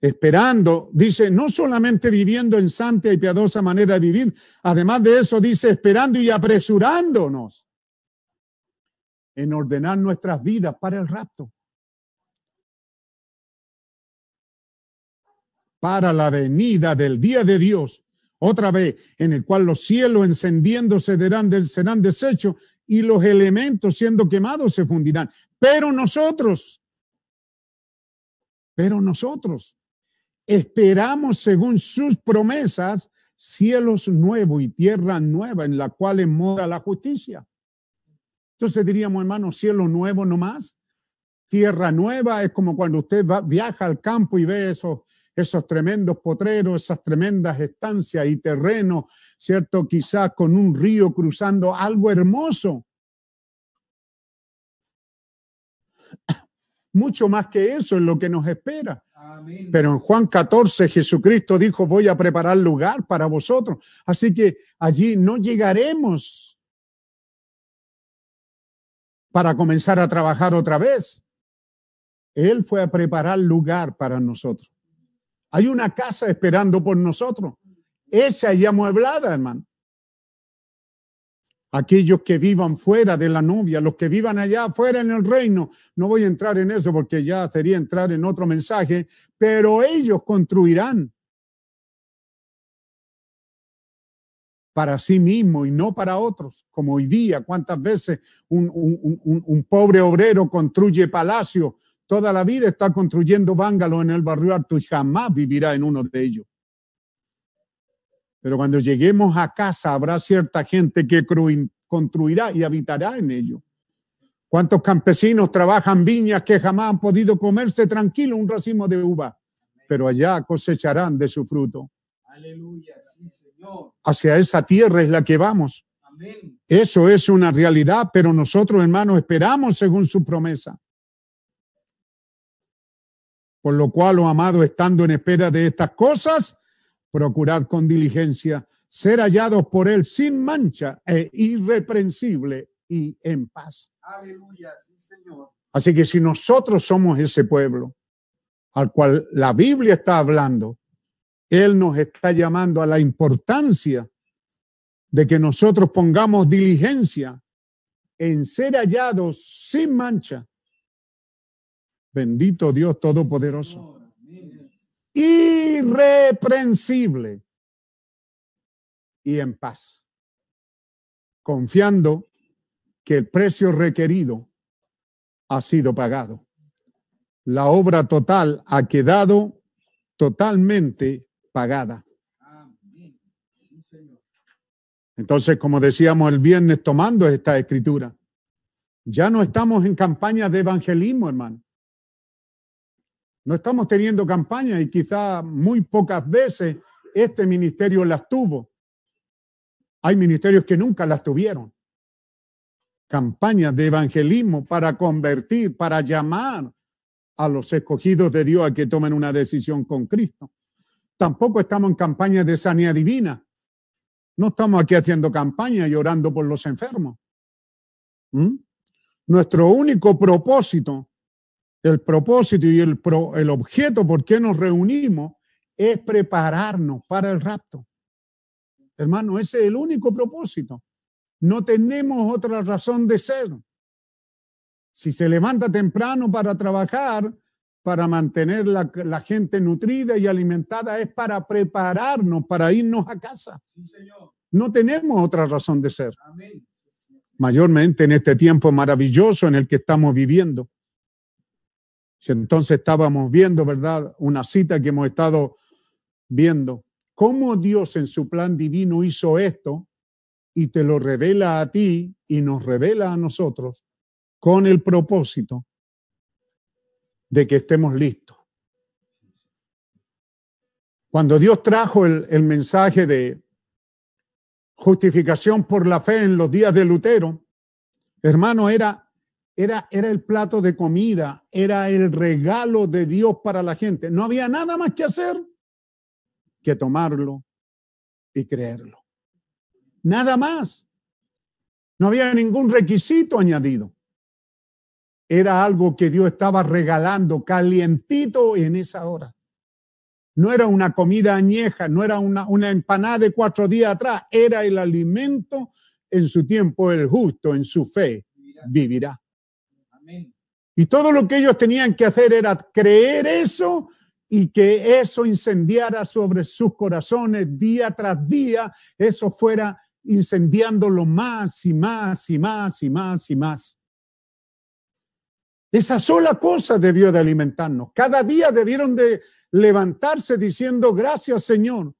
Esperando, dice, no solamente viviendo en santa y piadosa manera de vivir, además de eso dice, esperando y apresurándonos en ordenar nuestras vidas para el rapto. Para la venida del día de Dios, otra vez, en el cual los cielos encendiéndose serán, serán deshechos y los elementos siendo quemados se fundirán. Pero nosotros, pero nosotros esperamos según sus promesas cielos nuevos y tierra nueva en la cual mora la justicia. Entonces diríamos, hermano, cielo nuevo nomás, tierra nueva, es como cuando usted va, viaja al campo y ve esos esos tremendos potreros, esas tremendas estancias y terrenos, ¿cierto? Quizás con un río cruzando, algo hermoso. Mucho más que eso es lo que nos espera. Pero en Juan 14 Jesucristo dijo, voy a preparar lugar para vosotros. Así que allí no llegaremos para comenzar a trabajar otra vez. Él fue a preparar lugar para nosotros. Hay una casa esperando por nosotros. Esa ya amueblada, hermano aquellos que vivan fuera de la novia, los que vivan allá fuera en el reino. No voy a entrar en eso porque ya sería entrar en otro mensaje, pero ellos construirán para sí mismos y no para otros, como hoy día, cuántas veces un, un pobre obrero construye palacio, toda la vida está construyendo bángalos en el barrio alto y jamás vivirá en uno de ellos. Pero cuando lleguemos a casa habrá cierta gente que construirá y habitará en ello. ¿Cuántos campesinos trabajan viñas que jamás han podido comerse tranquilo un racimo de uva? Pero allá cosecharán de su fruto. Aleluya, sí, Señor. Hacia esa tierra es la que vamos. Amén. Eso es una realidad, pero nosotros, hermanos, esperamos según su promesa. Por lo cual, oh amado, estando en espera de estas cosas, procurad con diligencia ser hallados por él sin mancha e irreprensible y en paz. Aleluya, sí, Señor. Así que si nosotros somos ese pueblo al cual la Biblia está hablando, Él nos está llamando a la importancia de que nosotros pongamos diligencia en ser hallados sin mancha. Bendito Dios Todopoderoso irreprensible y en paz, confiando que el precio requerido ha sido pagado. La obra total ha quedado totalmente pagada. Entonces, como decíamos el viernes tomando esta escritura, ya no estamos en campaña de evangelismo, hermano. No estamos teniendo campaña y quizá muy pocas veces este ministerio las tuvo. Hay ministerios que nunca las tuvieron. Campañas de evangelismo para convertir, para llamar a los escogidos de Dios a que tomen una decisión con Cristo. Tampoco estamos en campaña de sanidad divina. No estamos aquí haciendo campaña y orando por los enfermos. ¿Mm? Nuestro único propósito el propósito y el, el objeto por qué nos reunimos es prepararnos para el rapto. Hermano, ese es el único propósito. No tenemos otra razón de ser. Si se levanta temprano para trabajar, para mantener la, la, gente nutrida y alimentada, es para prepararnos para irnos a casa. No tenemos otra razón de ser. Mayormente en este tiempo maravilloso en el que estamos viviendo. Si entonces estábamos viendo, ¿verdad? Una cita que hemos estado viendo. Cómo Dios en su plan divino hizo esto y te lo revela a ti y nos revela a nosotros con el propósito de que estemos listos. Cuando Dios trajo el, el mensaje de justificación por la fe en los días de Lutero, hermano, era era, era el plato de comida, era el regalo de Dios para la gente. No había nada más que hacer que tomarlo y creerlo. Nada más. No había ningún requisito añadido. Era algo que Dios estaba regalando calientito en esa hora. No era una comida añeja, no era una, una empanada de cuatro días atrás, era el alimento en su tiempo, el justo en su fe vivirá. Y todo lo que ellos tenían que hacer era creer eso y que eso incendiara sobre sus corazones día tras día, eso fuera incendiándolo más y más y más y más y más. Esa sola cosa debió de alimentarnos. Cada día debieron de levantarse diciendo gracias Señor,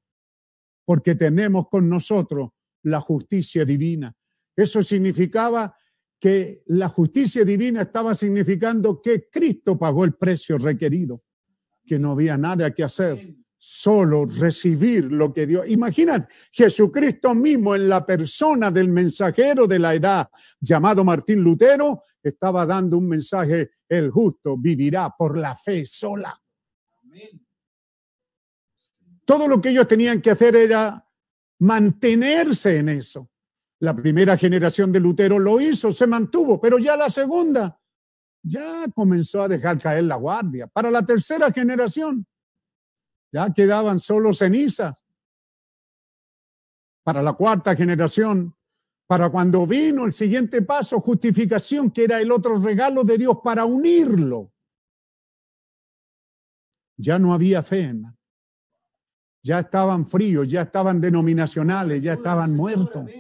porque tenemos con nosotros la justicia divina. Eso significaba que la justicia divina estaba significando que Cristo pagó el precio requerido. que no había nada que hacer, solo recibir lo que Dios. Imagínate, Jesucristo mismo en la persona del mensajero de la edad llamado Martín Lutero estaba dando un mensaje, el justo vivirá por la fe sola. Todo lo que ellos tenían que hacer era mantenerse en eso. La primera generación de Lutero lo hizo, se mantuvo, pero ya la segunda ya comenzó a dejar caer la guardia. Para la tercera generación ya quedaban solo cenizas. Para la cuarta generación, para cuando vino el siguiente paso, justificación, que era el otro regalo de Dios para unirlo. Ya no había fe, Ya estaban fríos, ya estaban denominacionales, ya estaban muertos.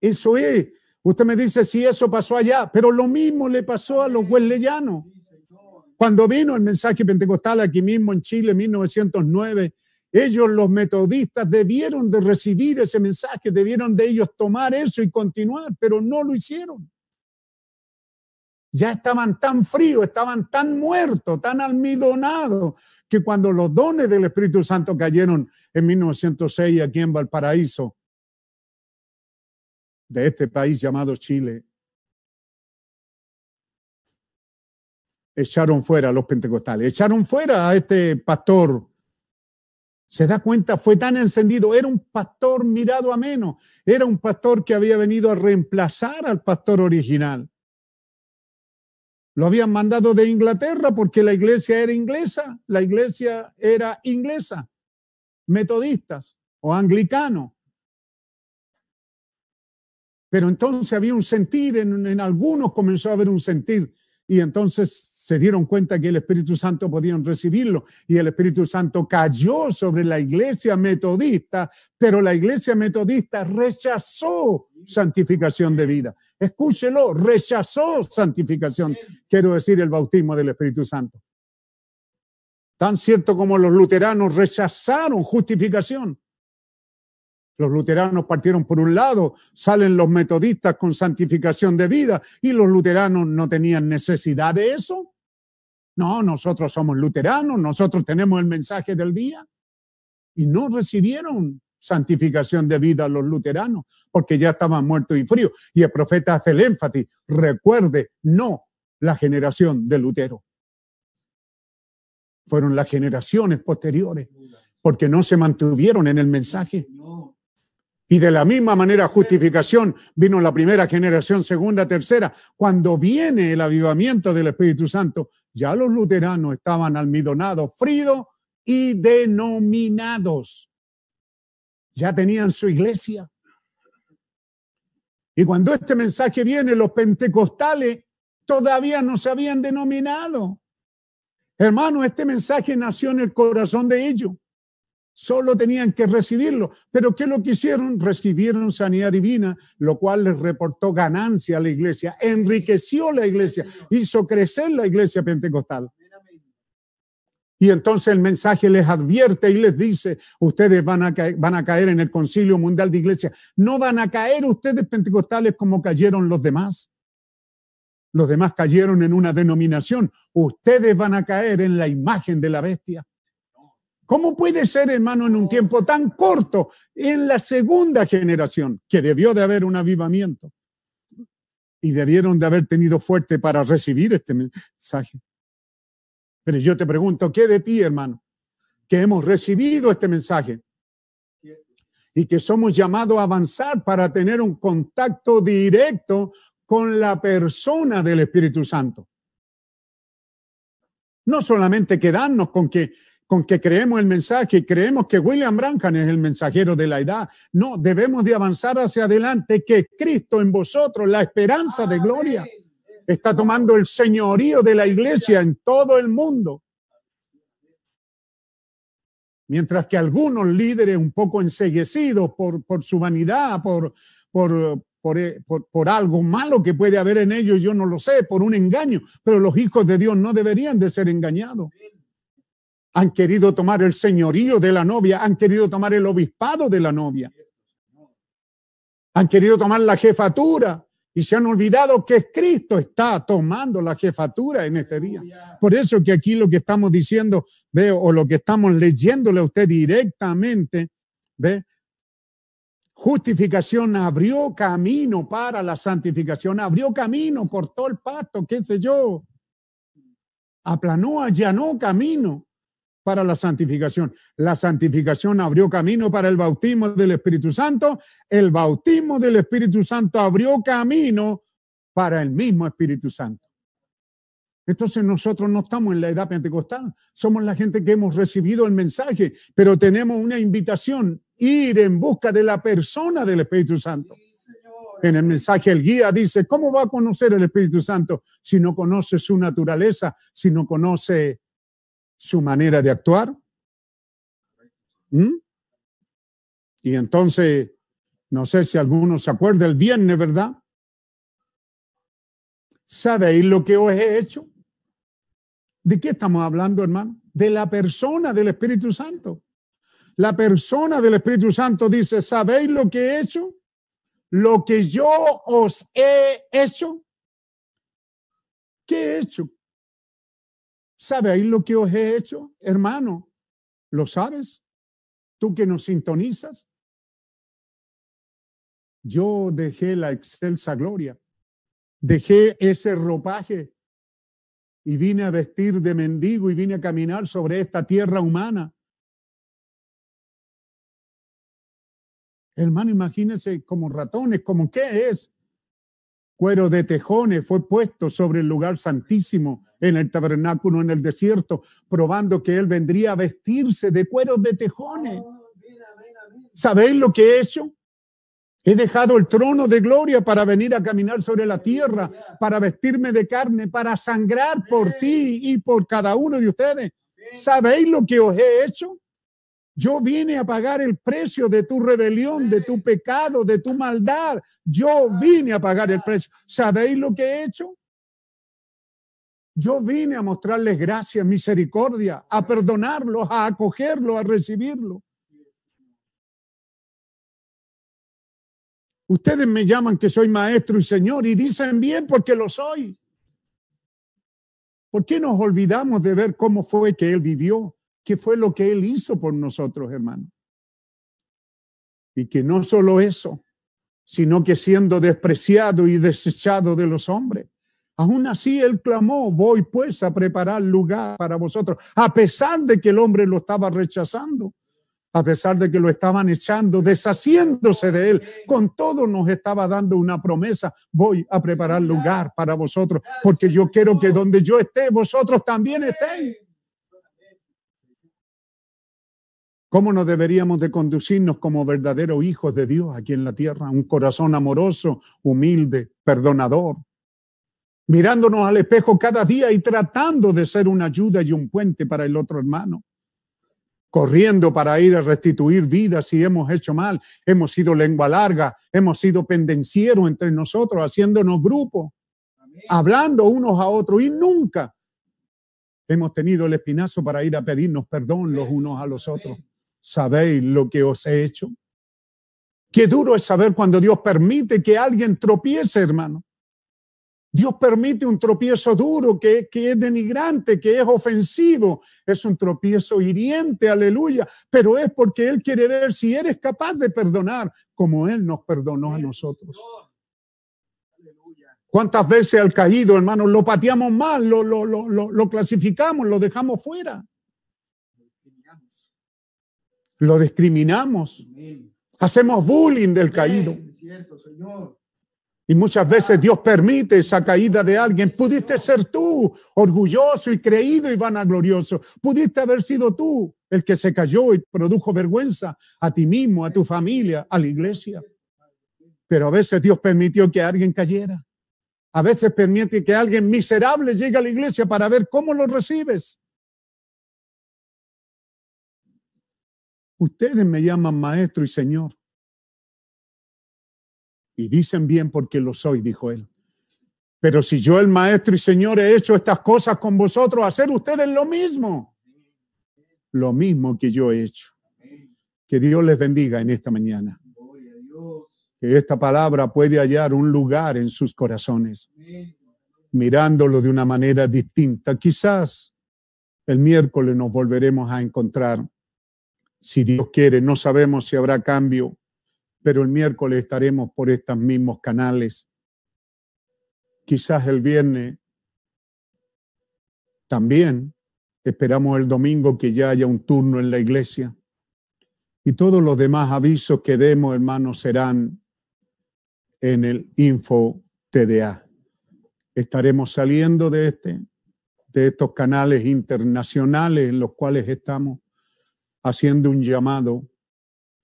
Eso es. Usted me dice si eso pasó allá, pero lo mismo le pasó a los hueleyanos. Cuando vino el mensaje pentecostal aquí mismo en Chile en 1909, ellos los metodistas debieron de recibir ese mensaje, debieron de ellos tomar eso y continuar, pero no lo hicieron. Ya estaban tan fríos, estaban tan muertos, tan almidonados, que cuando los dones del Espíritu Santo cayeron en 1906 aquí en Valparaíso, de este país llamado Chile, echaron fuera a los pentecostales, echaron fuera a este pastor. Se da cuenta, fue tan encendido, era un pastor mirado a menos, era un pastor que había venido a reemplazar al pastor original. Lo habían mandado de Inglaterra porque la iglesia era inglesa, la iglesia era inglesa, metodistas o anglicano. Pero entonces había un sentir, en, algunos comenzó a haber un sentir, y entonces se dieron cuenta que el Espíritu Santo podían recibirlo, y el Espíritu Santo cayó sobre la iglesia metodista, pero la iglesia metodista rechazó santificación de vida. Escúchelo, rechazó santificación, quiero decir el bautismo del Espíritu Santo. Tan cierto como los luteranos rechazaron justificación. Los luteranos partieron por un lado, salen los metodistas con santificación de vida y los luteranos no tenían necesidad de eso. No, nosotros somos luteranos, nosotros tenemos el mensaje del día y no recibieron santificación de vida los luteranos porque ya estaban muertos y fríos. Y el profeta hace el énfasis, recuerde, no la generación de Lutero. Fueron las generaciones posteriores porque no se mantuvieron en el mensaje. Y de la misma manera, justificación, vino la primera generación, segunda, tercera. Cuando viene el avivamiento del Espíritu Santo, ya los luteranos estaban almidonados, fridos y denominados. Ya tenían su iglesia. Y cuando este mensaje viene, los pentecostales todavía no se habían denominado. Hermano, este mensaje nació en el corazón de ellos. Solo tenían que recibirlo. Pero ¿qué lo que hicieron? Recibieron sanidad divina, lo cual les reportó ganancia a la iglesia, enriqueció la iglesia, hizo crecer la iglesia pentecostal. Y entonces el mensaje les advierte y les dice, ustedes van a, van a caer en el concilio mundial de iglesia. No van a caer ustedes pentecostales como cayeron los demás. Los demás cayeron en una denominación. Ustedes van a caer en la imagen de la bestia. ¿Cómo puede ser, hermano, en un tiempo tan corto, en la segunda generación, que debió de haber un avivamiento? Y debieron de haber tenido fuerte para recibir este mensaje. Pero yo te pregunto, ¿qué de ti, hermano? Que hemos recibido este mensaje y que somos llamados a avanzar para tener un contacto directo con la persona del Espíritu Santo. No solamente quedarnos con que con que creemos el mensaje y creemos que William Branham es el mensajero de la edad. No, debemos de avanzar hacia adelante, que Cristo en vosotros, la esperanza de gloria, está tomando el señorío de la iglesia en todo el mundo. Mientras que algunos líderes un poco enseguecidos por, por su vanidad, por, por, por, por, algo malo que puede haber en ellos, yo no lo sé, por un engaño, pero los hijos de Dios no deberían de ser engañados han querido tomar el señorío de la novia, han querido tomar el obispado de la novia, han querido tomar la jefatura y se han olvidado que Cristo está tomando la jefatura en este día. Por eso que aquí lo que estamos diciendo, veo, o lo que estamos leyéndole a usted directamente, ve, justificación abrió camino para la santificación, abrió camino, cortó el pasto, qué sé yo, aplanó, allanó camino para la santificación. La santificación abrió camino para el bautismo del Espíritu Santo. El bautismo del Espíritu Santo abrió camino para el mismo Espíritu Santo. Entonces nosotros no estamos en la edad pentecostal, somos la gente que hemos recibido el mensaje, pero tenemos una invitación, ir en busca de la persona del Espíritu Santo. En el mensaje el guía dice, ¿cómo va a conocer el Espíritu Santo si no conoce su naturaleza, si no conoce su manera de actuar. ¿Mm? Y entonces, no sé si alguno se acuerda el viernes, ¿verdad? ¿Sabéis lo que os he hecho? ¿De qué estamos hablando, hermano? De la persona del Espíritu Santo. La persona del Espíritu Santo dice, ¿sabéis lo que he hecho? Lo que yo os he hecho. ¿Qué he hecho? ¿Sabéis lo que os he hecho, hermano? ¿Lo sabes? Tú que nos sintonizas. Yo dejé la excelsa gloria, dejé ese ropaje y vine a vestir de mendigo y vine a caminar sobre esta tierra humana. Hermano, imagínense como ratones, como qué es cuero de tejones fue puesto sobre el lugar santísimo en el tabernáculo en el desierto, probando que él vendría a vestirse de cuero de tejones. ¿Sabéis lo que he hecho? He dejado el trono de gloria para venir a caminar sobre la tierra, para vestirme de carne, para sangrar por ti y por cada uno de ustedes. ¿Sabéis lo que os he hecho? Yo vine a pagar el precio de tu rebelión, de tu pecado, de tu maldad. Yo vine a pagar el precio. ¿Sabéis lo que he hecho? Yo vine a mostrarles gracia, misericordia, a perdonarlos, a acogerlos, a recibirlos. Ustedes me llaman que soy maestro y señor y dicen bien porque lo soy. ¿Por qué nos olvidamos de ver cómo fue que él vivió? ¿Qué fue lo que Él hizo por nosotros, hermano? Y que no solo eso, sino que siendo despreciado y desechado de los hombres, aún así Él clamó, voy pues a preparar lugar para vosotros, a pesar de que el hombre lo estaba rechazando a pesar de que lo estaban echando, deshaciéndose de él, con todo nos estaba dando una promesa, voy a preparar lugar para vosotros, porque yo quiero que donde yo esté, vosotros también estéis. ¿Cómo nos deberíamos de conducirnos como verdaderos hijos de Dios aquí en la tierra? Un corazón amoroso, humilde, perdonador, mirándonos al espejo cada día y tratando de ser una ayuda y un puente para el otro hermano. Corriendo para ir a restituir vidas si hemos hecho mal, hemos sido lengua larga, hemos sido pendencieros entre nosotros, haciéndonos grupos, hablando unos a otros y nunca hemos tenido el espinazo para ir a pedirnos perdón los unos a los otros. ¿Sabéis lo que os he hecho? Qué duro es saber cuando Dios permite que alguien tropiece, hermano. Dios permite un tropiezo duro que, que, es denigrante, que es ofensivo, es un tropiezo hiriente, aleluya, pero es porque Él quiere ver si eres capaz de perdonar como Él nos perdonó a nosotros. ¿Cuántas veces al caído, hermano, lo pateamos mal, lo, lo, lo, lo clasificamos, lo dejamos fuera? Lo discriminamos. Hacemos bullying del caído. Y muchas veces Dios permite esa caída de alguien. Pudiste ser tú, orgulloso y creído y vanaglorioso. Pudiste haber sido tú el que se cayó y produjo vergüenza a ti mismo, a tu familia, a la iglesia. Pero a veces Dios permitió que alguien cayera. A veces permite que alguien miserable llegue a la iglesia para ver cómo lo recibes. Ustedes me llaman maestro y señor. Y dicen bien porque lo soy, dijo él. Pero si yo el maestro y señor he hecho estas cosas con vosotros, hacer ustedes lo mismo. Lo mismo que yo he hecho. Que Dios les bendiga en esta mañana. que esta palabra puede hallar un lugar en sus corazones, mirándolo de una manera distinta. Quizás el miércoles nos volveremos a encontrar. Si Dios quiere, no sabemos si habrá cambio, pero el miércoles estaremos por estos mismos canales. Quizás el viernes también esperamos el domingo que ya haya un turno en la iglesia. Y todos los demás avisos que demos, hermanos, serán en el Info TDA. Estaremos saliendo de este, de estos canales internacionales en los cuales estamos haciendo un llamado.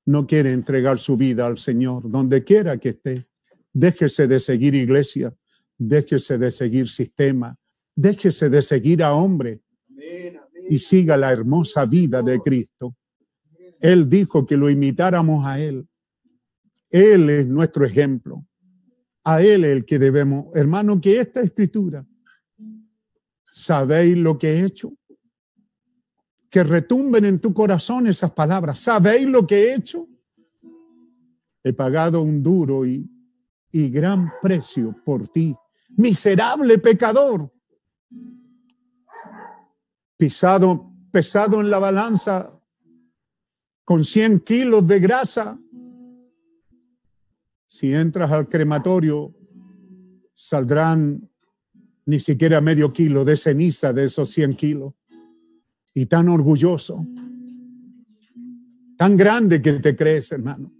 No quiere entregar su vida al Señor, donde quiera que esté. Déjese de seguir iglesia, déjese de seguir sistema, déjese de seguir a hombre y siga la hermosa vida de Cristo. Él dijo que lo imitáramos a Él. Él es nuestro ejemplo. A Él es el que debemos. Hermano, que esta escritura, ¿sabéis lo que he hecho? Que retumben en tu corazón esas palabras. ¿Sabéis lo que he hecho? He pagado un duro y, y gran precio por ti, miserable pecador. Pisado, pesado en la balanza con 100 kilos de grasa. Si entras al crematorio, saldrán ni siquiera medio kilo de ceniza de esos 100 kilos. Y tan orgulloso, tan grande que te crees, hermano.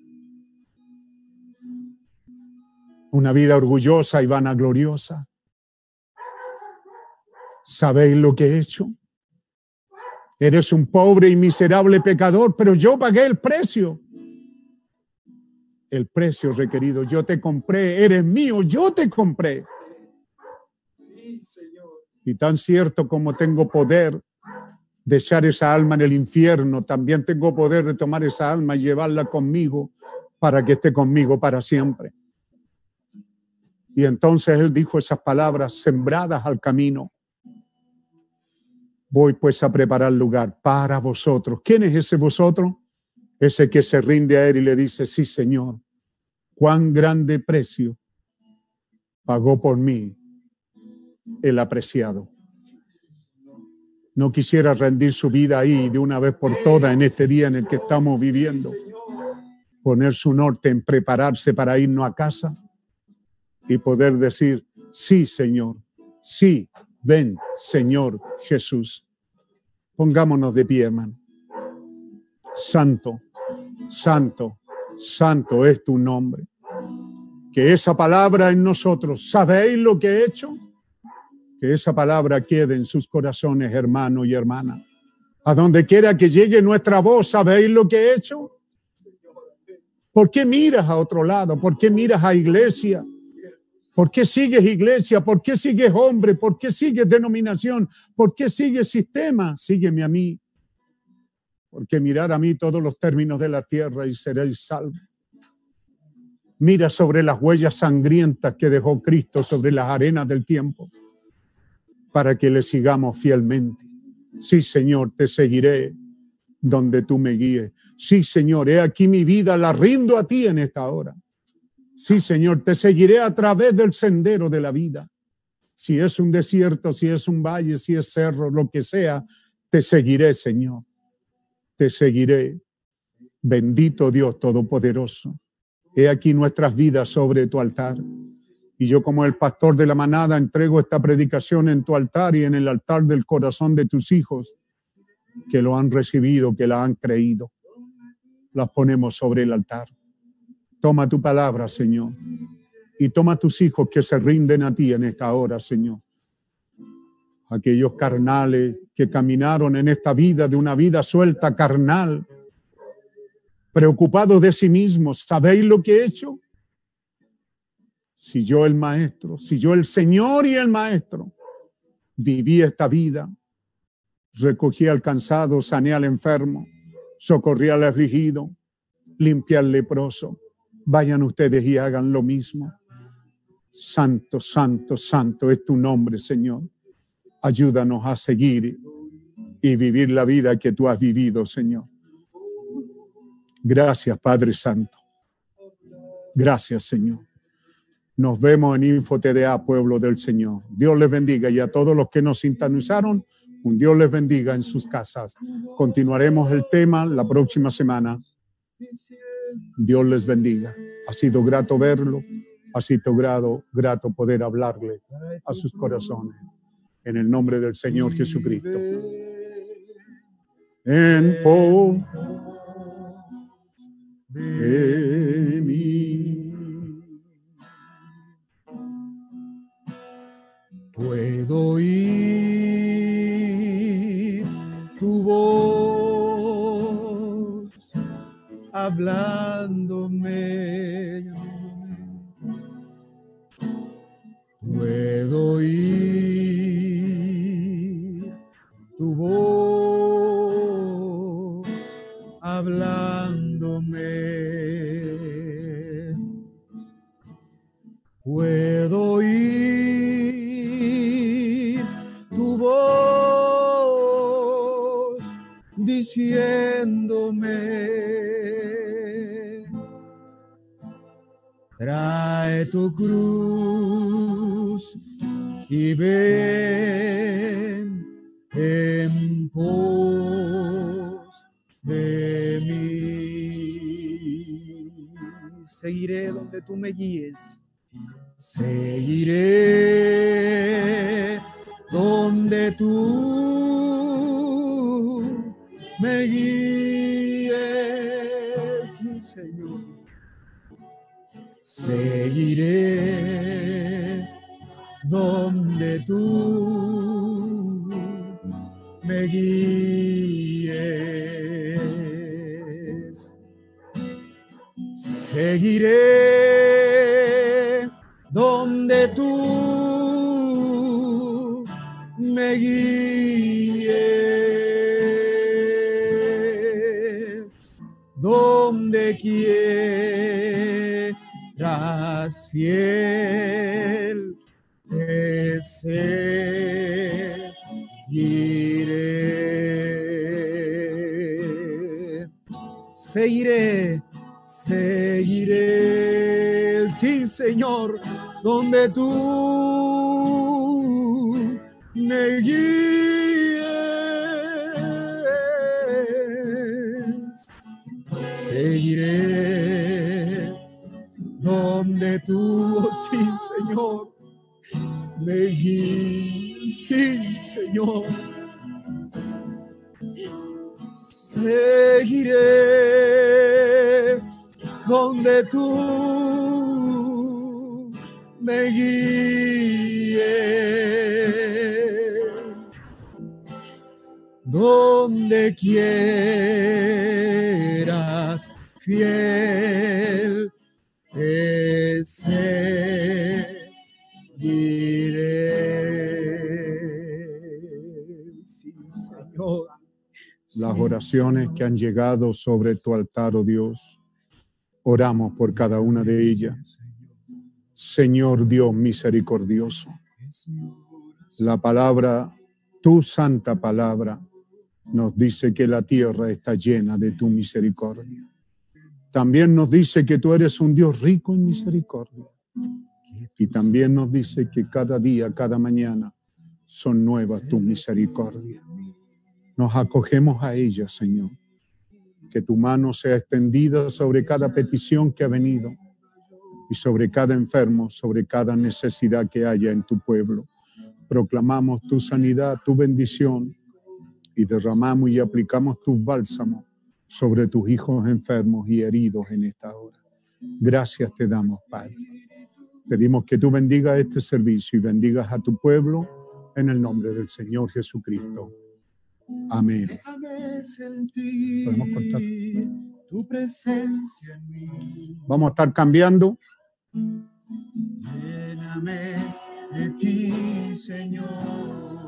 Una vida orgullosa y vanagloriosa. ¿Sabéis lo que he hecho? Eres un pobre y miserable pecador, pero yo pagué el precio. El precio requerido. Yo te compré, eres mío, yo te compré. Y tan cierto como tengo poder de echar esa alma en el infierno, también tengo poder de tomar esa alma y llevarla conmigo para que esté conmigo para siempre. Y entonces él dijo esas palabras sembradas al camino. Voy pues a preparar lugar para vosotros. ¿Quién es ese vosotros? Ese que se rinde a él y le dice, sí, Señor, cuán grande precio pagó por mí el apreciado. No quisiera rendir su vida ahí de una vez por todas en este día en el que estamos viviendo. Poner su norte en prepararse para irnos a casa y poder decir, sí, Señor, sí, Ven, Señor Jesús. Pongámonos de pie, hermano. Santo, santo, santo es tu nombre. Que esa palabra en nosotros, ¿sabéis lo que he hecho? Que esa palabra quede en sus corazones, hermano y hermana. A donde quiera que llegue nuestra voz, ¿sabéis lo que he hecho? ¿Por qué miras a otro lado? ¿Por qué miras a iglesia? ¿Por qué sigues iglesia? ¿Por qué sigues hombre? ¿Por qué sigues denominación? ¿Por qué sigues sistema? Sígueme a mí. Porque mirar a mí todos los términos de la tierra y seréis salvos. Mira sobre las huellas sangrientas que dejó Cristo sobre las arenas del tiempo para que le sigamos fielmente. Sí, Señor, te seguiré donde tú me guíes. Sí, Señor, he aquí mi vida, la rindo a ti en esta hora. Sí, Señor, te seguiré a través del sendero de la vida. Si es un desierto, si es un valle, si es cerro, lo que sea, te seguiré, Señor. Te seguiré. Bendito Dios Todopoderoso. He aquí nuestras vidas sobre tu altar. Y yo como el pastor de la manada entrego esta predicación en tu altar y en el altar del corazón de tus hijos que lo han recibido, que la han creído. Las ponemos sobre el altar. Toma tu palabra, Señor. Y toma tus hijos que se rinden a ti en esta hora, Señor. Aquellos carnales que caminaron en esta vida de una vida suelta, carnal, preocupados de sí mismos. ¿Sabéis lo que he hecho? Si yo el maestro, si yo el Señor y el maestro, viví esta vida, recogí al cansado, sané al enfermo, socorrí al afligido, limpié al leproso, vayan ustedes y hagan lo mismo. Santo, santo, santo es tu nombre, Señor. Ayúdanos a seguir y vivir la vida que tú has vivido, Señor. Gracias, Padre Santo. Gracias, Señor. Nos vemos en Info TDA, pueblo del Señor. Dios les bendiga y a todos los que nos sintonizaron, un Dios les bendiga en sus casas. Continuaremos el tema la próxima semana. Dios les bendiga. Ha sido grato verlo, ha sido grato, grato poder hablarle a sus corazones. En el nombre del Señor Jesucristo. En pos de mí. Puedo oír tu voz hablándome. Puedo oír tu voz hablándome. Diciéndome, trae tu cruz y ven en pos de mí. Seguiré donde tú me guíes. Seguiré donde tú me guíes, mi Señor. Seguiré donde tú me guíes. Seguiré donde tú me guíes, donde quieras fiel te seguiré. Seguiré, seguiré, sí Señor, donde tú me guíes. Señor. Que han llegado sobre tu altar, oh Dios, oramos por cada una de ellas. Señor Dios misericordioso, la palabra, tu santa palabra, nos dice que la tierra está llena de tu misericordia. También nos dice que tú eres un Dios rico en misericordia. Y también nos dice que cada día, cada mañana, son nuevas tus misericordias. Nos acogemos a ellas, Señor. Que tu mano sea extendida sobre cada petición que ha venido y sobre cada enfermo, sobre cada necesidad que haya en tu pueblo. Proclamamos tu sanidad, tu bendición y derramamos y aplicamos tus bálsamos sobre tus hijos enfermos y heridos en esta hora. Gracias te damos, Padre. Pedimos que tú bendigas este servicio y bendigas a tu pueblo en el nombre del Señor Jesucristo. Amén. Déjame sentir Podemos cortar. tu presencia en mí. Vamos a estar cambiando. Lléname de ti, Señor.